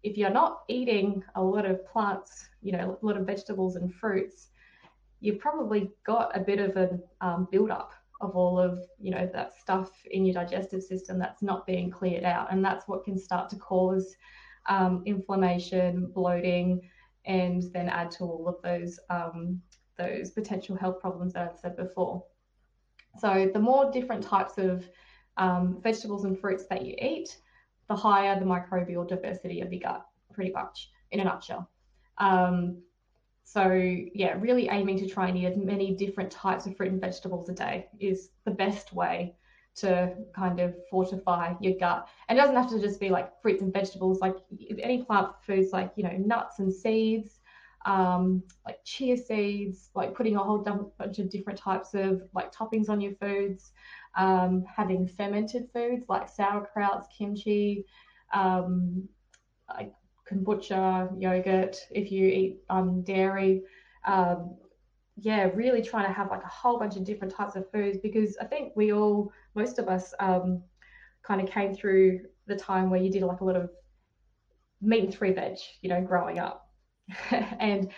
If you're not eating a lot of plants, you know, a lot of vegetables and fruits, you've probably got a bit of a um, build up of all of you know that stuff in your digestive system that's not being cleared out and that's what can start to cause um, inflammation bloating and then add to all of those um, those potential health problems that I've said before. So the more different types of um, vegetables and fruits that you eat, the higher the microbial diversity of your gut, pretty much in a nutshell. Um, so yeah, really aiming to try and eat as many different types of fruit and vegetables a day is the best way to kind of fortify your gut. And it doesn't have to just be like fruits and vegetables, like any plant foods, like you know nuts and seeds, um, like chia seeds, like putting a whole bunch of different types of like toppings on your foods, um, having fermented foods like sauerkrauts, kimchi, um, like kombucha, yogurt, if you eat um, dairy. Um, yeah, really trying to have like a whole bunch of different types of foods because I think we all, most of us, um, kind of came through the time where you did like a lot of meat and three veg, you know, growing up. and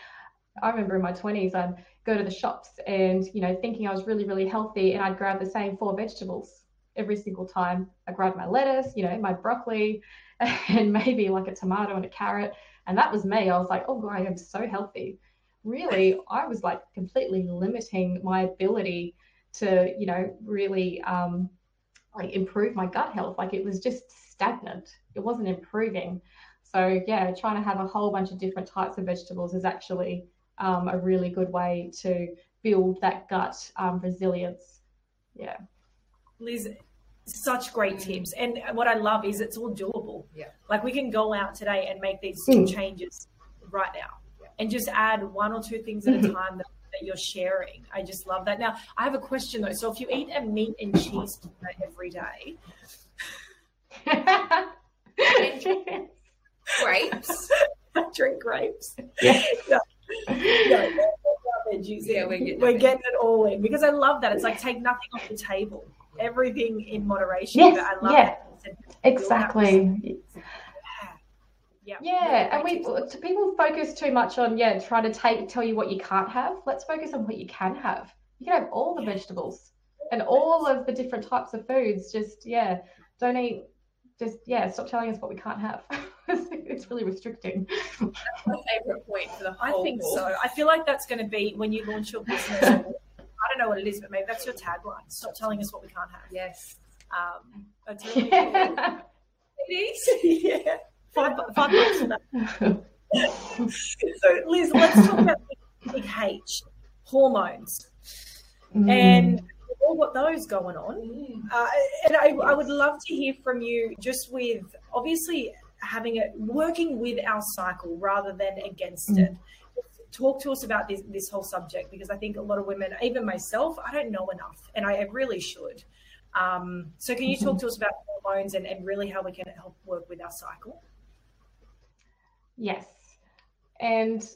I remember in my 20s, I'd go to the shops and, you know, thinking I was really, really healthy, and I'd grab the same four vegetables every single time. I grabbed my lettuce, you know, my broccoli, and maybe like a tomato and a carrot. And that was me. I was like, oh, I am so healthy. Really, I was like completely limiting my ability to, you know, really um, like improve my gut health. Like it was just stagnant. It wasn't improving. So yeah, trying to have a whole bunch of different types of vegetables is actually um, a really good way to build that gut um, resilience. Yeah. Liz, such great tips. And what I love is it's all doable. Yeah. Like we can go out today and make these mm. changes right now yeah. and just add one or two things at a time that, that, you're sharing. I just love that. Now, I have a question though. So if you eat a meat and cheese dinner every day, grapes, drink grapes. Yeah. yeah. Yeah. Yeah, we're getting, we're getting it all in because I love that. It's like take nothing off the table everything in moderation. Yes, I love yeah, exactly. Yeah. Yeah, and we people focus too much on yeah, trying to take tell you what you can't have. Let's focus on what you can have. You can have all the vegetables and all of the different types of foods. Just yeah, don't eat. Just yeah, stop telling us what we can't have. it's really restricting. That's my favorite point for the whole. I think so. I feel like that's going to be when you launch your business I don't know what it is, but maybe that's your tagline. Stop telling us what we can't have. Yes. Um, that's really yeah. It is. yeah. Five, five bucks for that. so, Liz, let's talk about big H, hormones. Mm. And all got those going on. Mm. Uh, and I, I would love to hear from you just with obviously having it working with our cycle rather than against mm. it talk to us about this this whole subject because I think a lot of women, even myself, I don't know enough, and I really should. Um, so, can you talk to us about hormones and, and really how we can help work with our cycle? Yes, and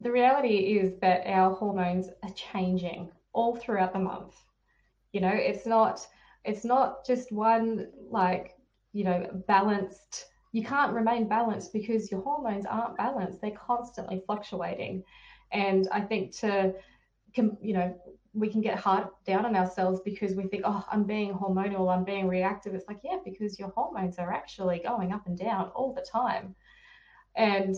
the reality is that our hormones are changing all throughout the month. You know, it's not it's not just one like you know balanced you can't remain balanced because your hormones aren't balanced. They're constantly fluctuating. And I think to, you know, we can get hard down on ourselves because we think, oh, I'm being hormonal, I'm being reactive. It's like, yeah, because your hormones are actually going up and down all the time. And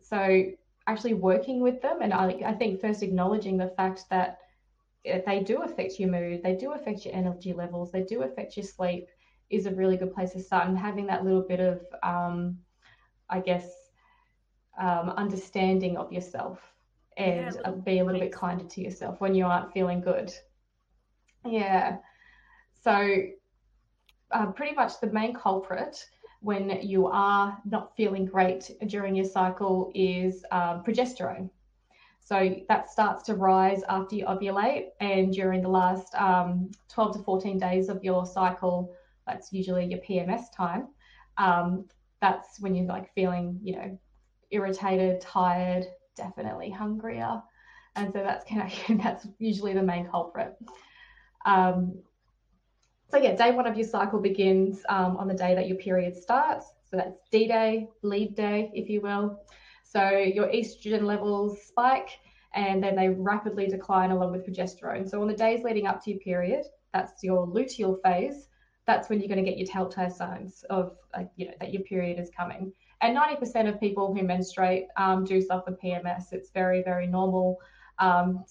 so actually working with them, and I, I think first acknowledging the fact that they do affect your mood, they do affect your energy levels, they do affect your sleep is a really good place to start and having that little bit of um, i guess um, understanding of yourself and yeah, be a little bit kinder to yourself when you aren't feeling good. Yeah. So uh, pretty much the main culprit when you are not feeling great during your cycle is um, progesterone so that starts to rise after you ovulate and during the last um, 12 to 14 days of your cycle that's usually your PMS time. Um, that's when you're like feeling, you know, irritated, tired, definitely hungrier and so that's that's usually the main culprit. Um, so yeah, day one of your cycle begins um, on the day that your period starts. So that's D-Day, lead day, if you will. So your estrogen levels spike and then they rapidly decline along with progesterone. So on the days leading up to your period, that's your luteal phase. That's when you're going to get your telltale signs of, like, you know, that your period is coming. And 90% of people who menstruate um, do suffer PMS. It's very, very normal. Um,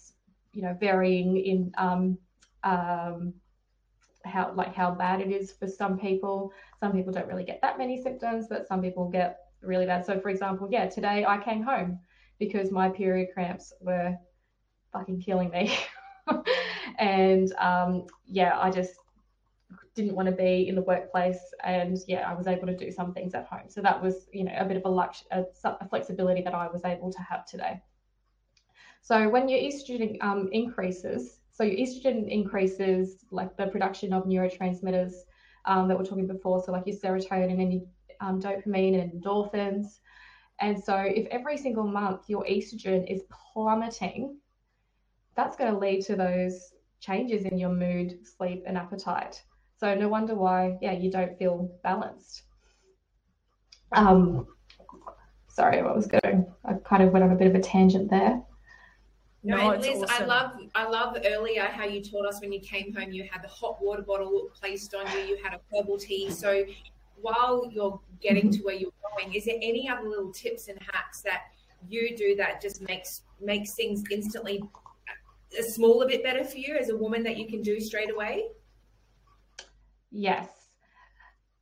you know, varying in um, um, how like how bad it is for some people. Some people don't really get that many symptoms, but some people get really bad. So, for example, yeah, today I came home because my period cramps were fucking killing me. and um, yeah, I just didn't want to be in the workplace and yeah i was able to do some things at home so that was you know a bit of a, lux- a, a flexibility that i was able to have today so when your estrogen um, increases so your estrogen increases like the production of neurotransmitters um, that we're talking before so like your serotonin and your um, dopamine and endorphins and so if every single month your estrogen is plummeting that's going to lead to those changes in your mood sleep and appetite so no wonder why, yeah, you don't feel balanced. Um, sorry, what was going? I kind of went on a bit of a tangent there. No, no and Liz, awesome. I love I love earlier how you taught us when you came home you had the hot water bottle placed on you, you had a herbal tea. So while you're getting mm-hmm. to where you're going, is there any other little tips and hacks that you do that just makes makes things instantly a small a bit better for you as a woman that you can do straight away? Yes.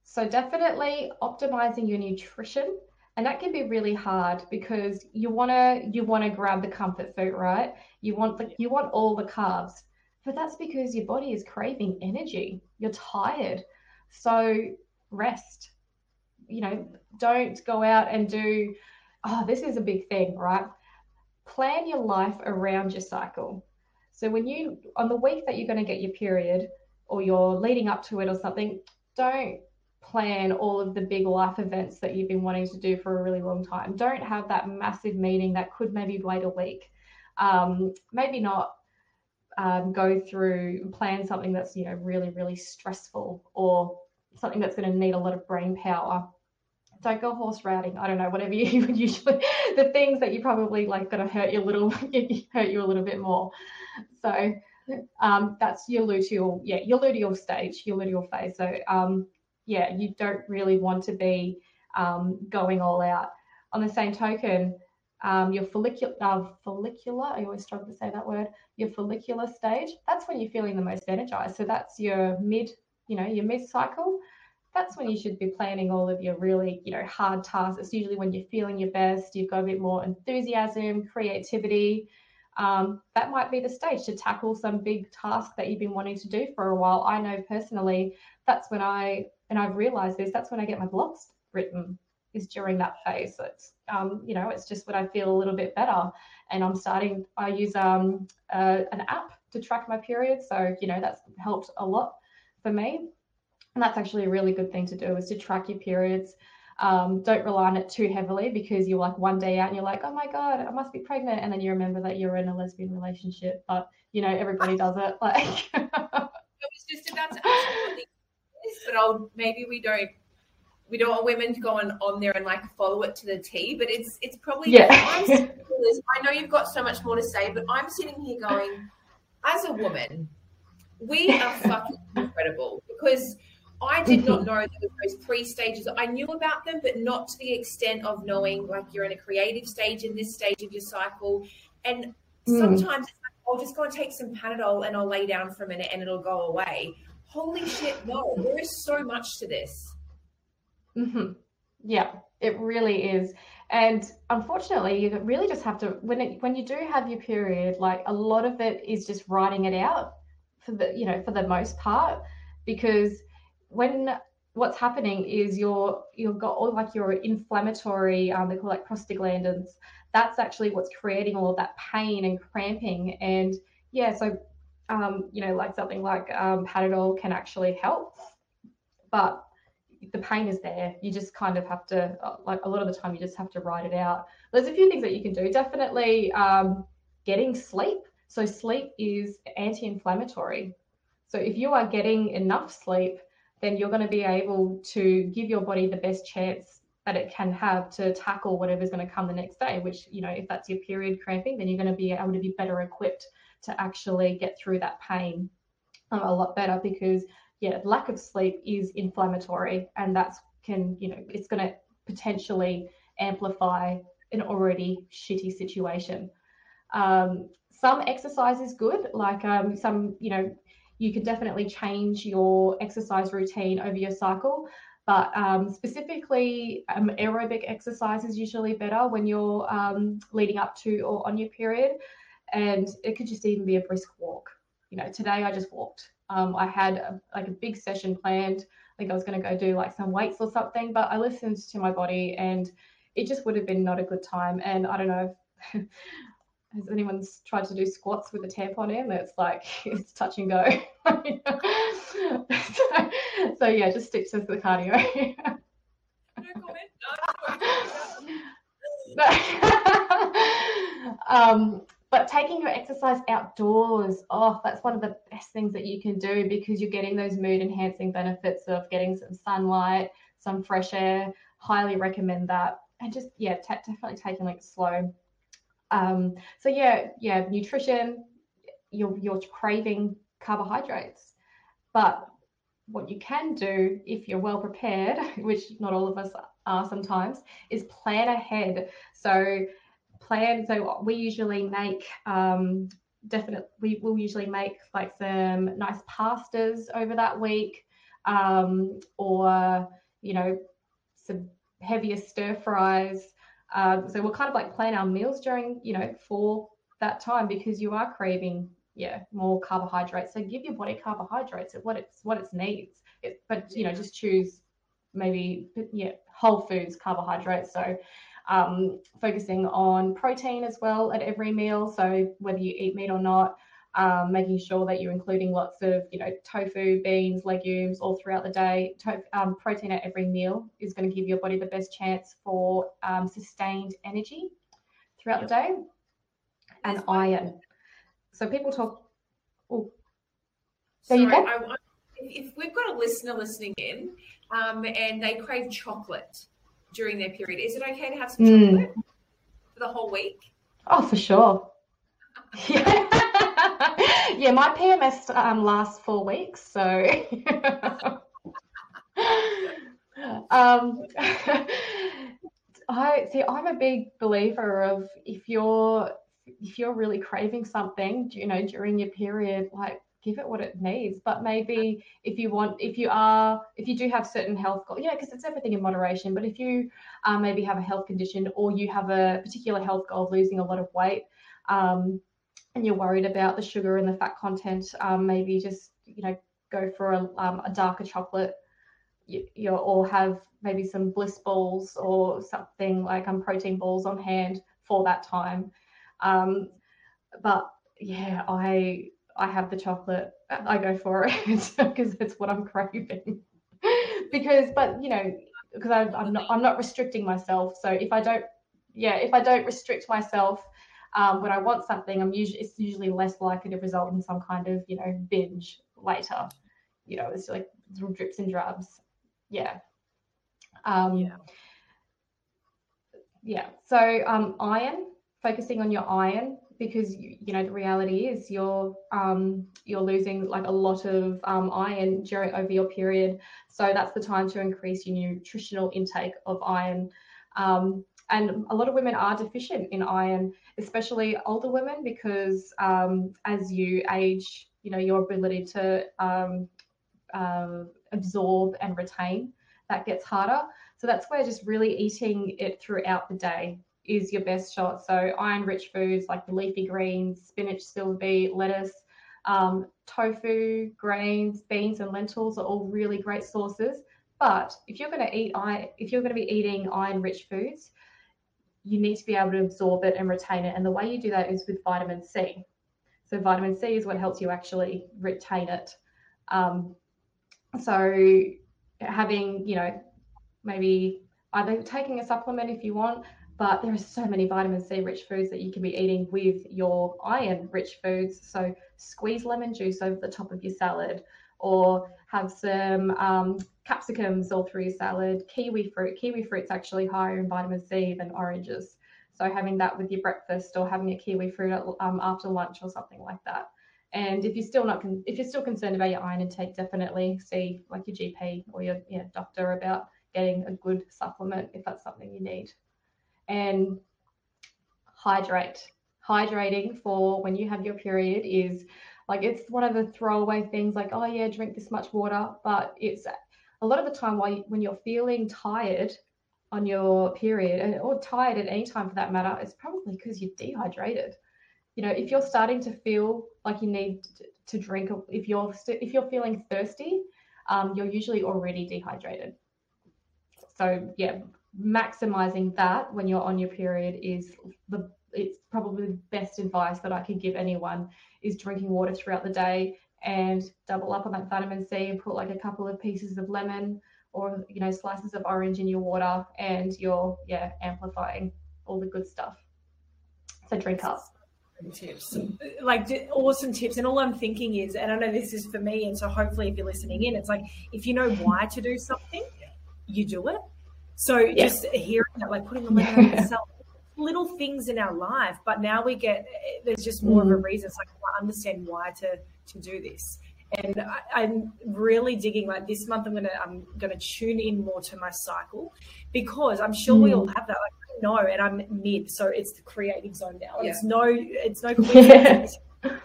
So definitely optimizing your nutrition. And that can be really hard because you wanna you wanna grab the comfort food, right? You want the you want all the carbs. But that's because your body is craving energy. You're tired. So rest. You know, don't go out and do oh, this is a big thing, right? Plan your life around your cycle. So when you on the week that you're going to get your period, or you're leading up to it or something, don't plan all of the big life events that you've been wanting to do for a really long time. Don't have that massive meeting that could maybe wait a week. Um, maybe not um, go through plan something that's you know really really stressful or something that's going to need a lot of brain power. Don't go horse riding. I don't know whatever you would usually the things that you probably like going to hurt you a little hurt you a little bit more. So um, that's your luteal, yeah, your luteal stage, your luteal phase. So um, yeah, you don't really want to be um, going all out. On the same token, um, your follicular, uh, follicular, I always struggle to say that word, your follicular stage, that's when you're feeling the most energized. So that's your mid, you know, your mid cycle. That's when you should be planning all of your really, you know, hard tasks. It's usually when you're feeling your best, you've got a bit more enthusiasm, creativity, um, that might be the stage to tackle some big task that you've been wanting to do for a while. I know personally that's when I, and I've realized this, that's when I get my blogs written is during that phase. So it's, um, you know, it's just when I feel a little bit better. And I'm starting, I use um, uh, an app to track my period. So, you know, that's helped a lot for me. And that's actually a really good thing to do is to track your periods. Um, don't rely on it too heavily because you're like one day out and you're like, oh my God, I must be pregnant. And then you remember that you're in a lesbian relationship. But, you know, everybody does it. Like, I was just about to ask what is, but I'll, maybe we don't. We don't want women to go on, on there and like follow it to the T, but it's it's probably yeah. I know you've got so much more to say, but I'm sitting here going, as a woman, we are fucking incredible because I did not know there were those three stages. I knew about them, but not to the extent of knowing like you're in a creative stage in this stage of your cycle. And mm. sometimes like, I'll just go and take some Panadol and I'll lay down for a minute and it'll go away. Holy shit, no, there is so much to this. Mm-hmm. Yeah, it really is. And unfortunately, you really just have to when it when you do have your period, like a lot of it is just writing it out for the you know for the most part because when what's happening is you're you've got all like your inflammatory um, they call it prostaglandins. That's actually what's creating all of that pain and cramping. And yeah so um, you know like something like um, Panadol can actually help but the pain is there. You just kind of have to uh, like a lot of the time you just have to write it out. There's a few things that you can do. Definitely um, getting sleep. So sleep is anti-inflammatory. So if you are getting enough sleep, then you're going to be able to give your body the best chance that it can have to tackle whatever's going to come the next day, which, you know, if that's your period cramping, then you're going to be able to be better equipped to actually get through that pain um, a lot better because, yeah, lack of sleep is inflammatory and that's can, you know, it's going to potentially amplify an already shitty situation. Um, some exercise is good, like um, some, you know, you can definitely change your exercise routine over your cycle. But um, specifically, um, aerobic exercise is usually better when you're um, leading up to or on your period. And it could just even be a brisk walk. You know, today I just walked. Um, I had a, like a big session planned. I think I was going to go do like some weights or something, but I listened to my body and it just would have been not a good time. And I don't know has anyone tried to do squats with a tampon in? It's like it's touch and go. so, so, yeah, just stick to the cardio. um, but taking your exercise outdoors, oh, that's one of the best things that you can do because you're getting those mood enhancing benefits of getting some sunlight, some fresh air. Highly recommend that. And just, yeah, t- definitely taking like slow um, so yeah, yeah, nutrition, you're you're craving carbohydrates, but what you can do if you're well prepared, which not all of us are sometimes, is plan ahead. So plan. So we usually make um, definitely we will usually make like some nice pastas over that week, um, or you know some heavier stir fries. Um, so we'll kind of like plan our meals during, you know, for that time because you are craving, yeah, more carbohydrates. So give your body carbohydrates at what it's what it needs. It, but you know, just choose maybe yeah whole foods carbohydrates. So um, focusing on protein as well at every meal. So whether you eat meat or not, um, making sure that you're including lots of, you know, tofu, beans, legumes all throughout the day. To- um, protein at every meal is going to give your body the best chance for um, sustained energy throughout the day. And iron. So people talk. Oh, there Sorry, you go. I, if we've got a listener listening in um, and they crave chocolate during their period, is it okay to have some mm. chocolate for the whole week? Oh, for sure. yeah. Yeah, my PMS um, lasts four weeks, so. um, I see. I'm a big believer of if you're if you're really craving something, you know, during your period, like give it what it needs. But maybe if you want, if you are, if you do have certain health goals, know, because it's everything in moderation. But if you um, maybe have a health condition or you have a particular health goal of losing a lot of weight, um, and you're worried about the sugar and the fat content, um, maybe just you know go for a, um, a darker chocolate, you, you or have maybe some bliss balls or something like um, protein balls on hand for that time. Um, but yeah, I I have the chocolate. I go for it because it's what I'm craving. because, but you know, because I'm not I'm not restricting myself. So if I don't, yeah, if I don't restrict myself um, when I want something, I'm usually it's usually less likely to result in some kind of you know binge later. You know, it's like drips and drabs. Yeah. Um, yeah. Yeah. So um, iron, focusing on your iron because you, you know the reality is you're um, you're losing like a lot of um, iron during over your period. So that's the time to increase your nutritional intake of iron. Um, and a lot of women are deficient in iron, especially older women, because um, as you age, you know your ability to um, uh, absorb and retain that gets harder. So that's where just really eating it throughout the day is your best shot. So iron-rich foods like the leafy greens, spinach, silver lettuce, um, tofu, grains, beans, and lentils are all really great sources. But if you're going to eat iron, if you're going to be eating iron-rich foods, you need to be able to absorb it and retain it. And the way you do that is with vitamin C. So vitamin C is what helps you actually retain it. Um, so having, you know, maybe either taking a supplement if you want, but there are so many vitamin C rich foods that you can be eating with your iron rich foods. So squeeze lemon juice over the top of your salad or have some um, capsicums all through your salad. Kiwi fruit, kiwi fruit's actually higher in vitamin C than oranges. So having that with your breakfast or having a kiwi fruit um, after lunch or something like that. And if you're still not, con- if you're still concerned about your iron intake, definitely see like your GP or your you know, doctor about getting a good supplement if that's something you need. And hydrate. Hydrating for when you have your period is like it's one of the throwaway things like, oh yeah, drink this much water. But it's a lot of the time while you, when you're feeling tired on your period and or tired at any time for that matter, it's probably because you're dehydrated. You know, if you're starting to feel like you need to, drink, if you're if you're feeling thirsty, um, you're usually already dehydrated. So yeah, maximizing that when you're on your period is the it's probably the best advice that I could give anyone is drinking water throughout the day and double up on that vitamin C and put like a couple of pieces of lemon or you know slices of orange in your water and you're yeah amplifying all the good stuff. So drink up. Tips, like awesome tips, and all I'm thinking is, and I know this is for me, and so hopefully, if you're listening in, it's like if you know why to do something, you do it. So yeah. just hearing that, like putting the lemon on yourself, little things in our life, but now we get there's just more mm. of a mm. reason. It's like I understand why to to do this, and I, am really digging. Like this month, I'm gonna I'm gonna tune in more to my cycle because I'm sure mm. we all have that. Like I know, and I'm mid, so it's the creative zone now. Yeah. It's no it's no coincidence. we're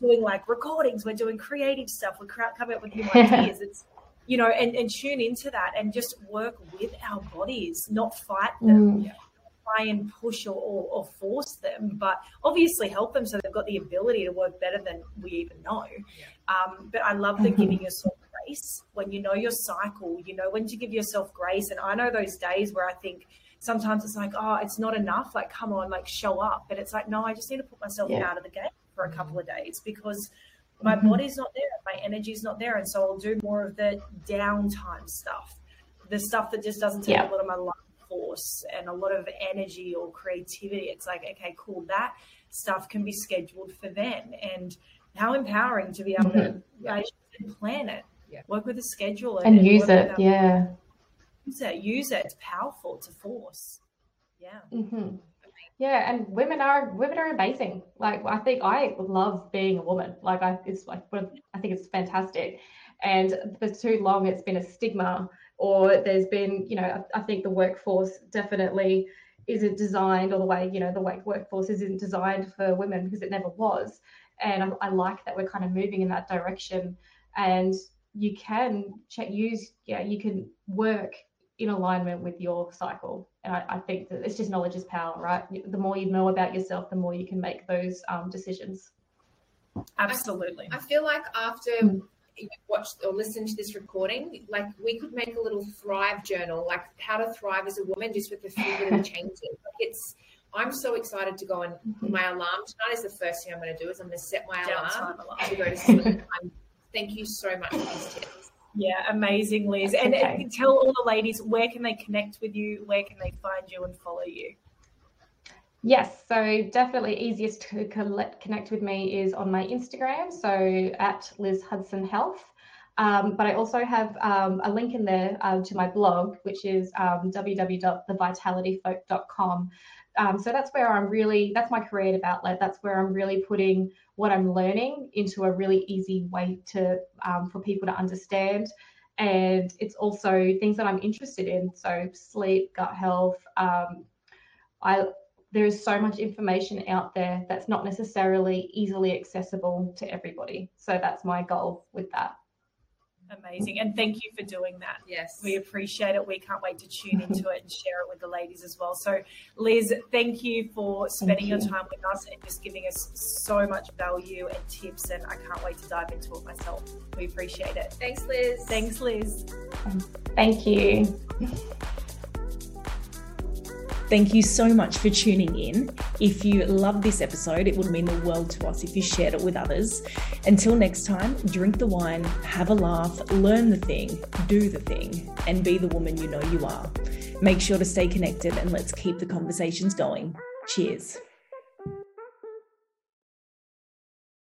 doing like recordings, we're doing creative stuff, we're coming up with new ideas. It's you know, and, and tune into that and just work with our bodies, not fight them. Mm try and push or, or, or, force them, but obviously help them so they've got the ability to work better than we even know. Um, but I love the mm-hmm. giving yourself grace when you know your cycle, you know when to give yourself grace. And I know those days where I think sometimes it's like, oh, it's not enough. Like, come on, like show up. But it's like, no, I just need to put myself yeah. out of the game for a couple of days because my mm-hmm. body's not there, my energy's not there. And so I'll do more of the downtime stuff, the stuff that just doesn't take yeah. a lot of my life force and a lot of energy or creativity. It's like, okay, cool, that stuff can be scheduled for then. And how empowering to be able mm-hmm. to plan it, yeah. work with a schedule and, and use it. Yeah. Use it, use it. It's powerful to force. Yeah. Mm-hmm. Yeah, and women are women are amazing. Like I think I love being a woman. Like I, it's like I think it's fantastic. And for too long, it's been a stigma or there's been, you know, I, think the workforce definitely isn't designed, or the way, you know, the way workforce isn't designed for women because it never was. And I, I like that we're kind of moving in that direction. And you can check, use, yeah, you can work in alignment with your cycle. And I, I, think that it's just knowledge is power, right? The more you know about yourself, the more you can make those um, decisions. Absolutely. I, I, feel like after mm watched or listen to this recording, like we could make a little thrive journal, like how to thrive as a woman, just with a few little changes. Like it's, I'm so excited to go and mm-hmm. my alarm tonight is the first thing I'm going to do is I'm going to set my alarm, alarm, to go to sleep. thank you so much for these tips. Yeah, amazing, Liz. And, okay. and tell all the ladies where can they connect with you, where can they find you and follow you. Yes, so definitely easiest to connect with me is on my Instagram, so at Liz Hudson Health. Um, but I also have um, a link in there uh, to my blog, which is um, www.thevitalityfolk.com. Um, so that's where I'm really, that's my creative outlet. That's where I'm really putting what I'm learning into a really easy way to um, for people to understand. And it's also things that I'm interested in. So sleep, gut health. Um, I there is so much information out there that's not necessarily easily accessible to everybody. So that's my goal with that. Amazing. And thank you for doing that. Yes. We appreciate it. We can't wait to tune into it and share it with the ladies as well. So, Liz, thank you for spending you. your time with us and just giving us so much value and tips. And I can't wait to dive into it myself. We appreciate it. Thanks, Liz. Thanks, Liz. Thank you. Thank you so much for tuning in. If you love this episode, it would mean the world to us if you shared it with others. Until next time, drink the wine, have a laugh, learn the thing, do the thing, and be the woman you know you are. Make sure to stay connected and let's keep the conversations going. Cheers.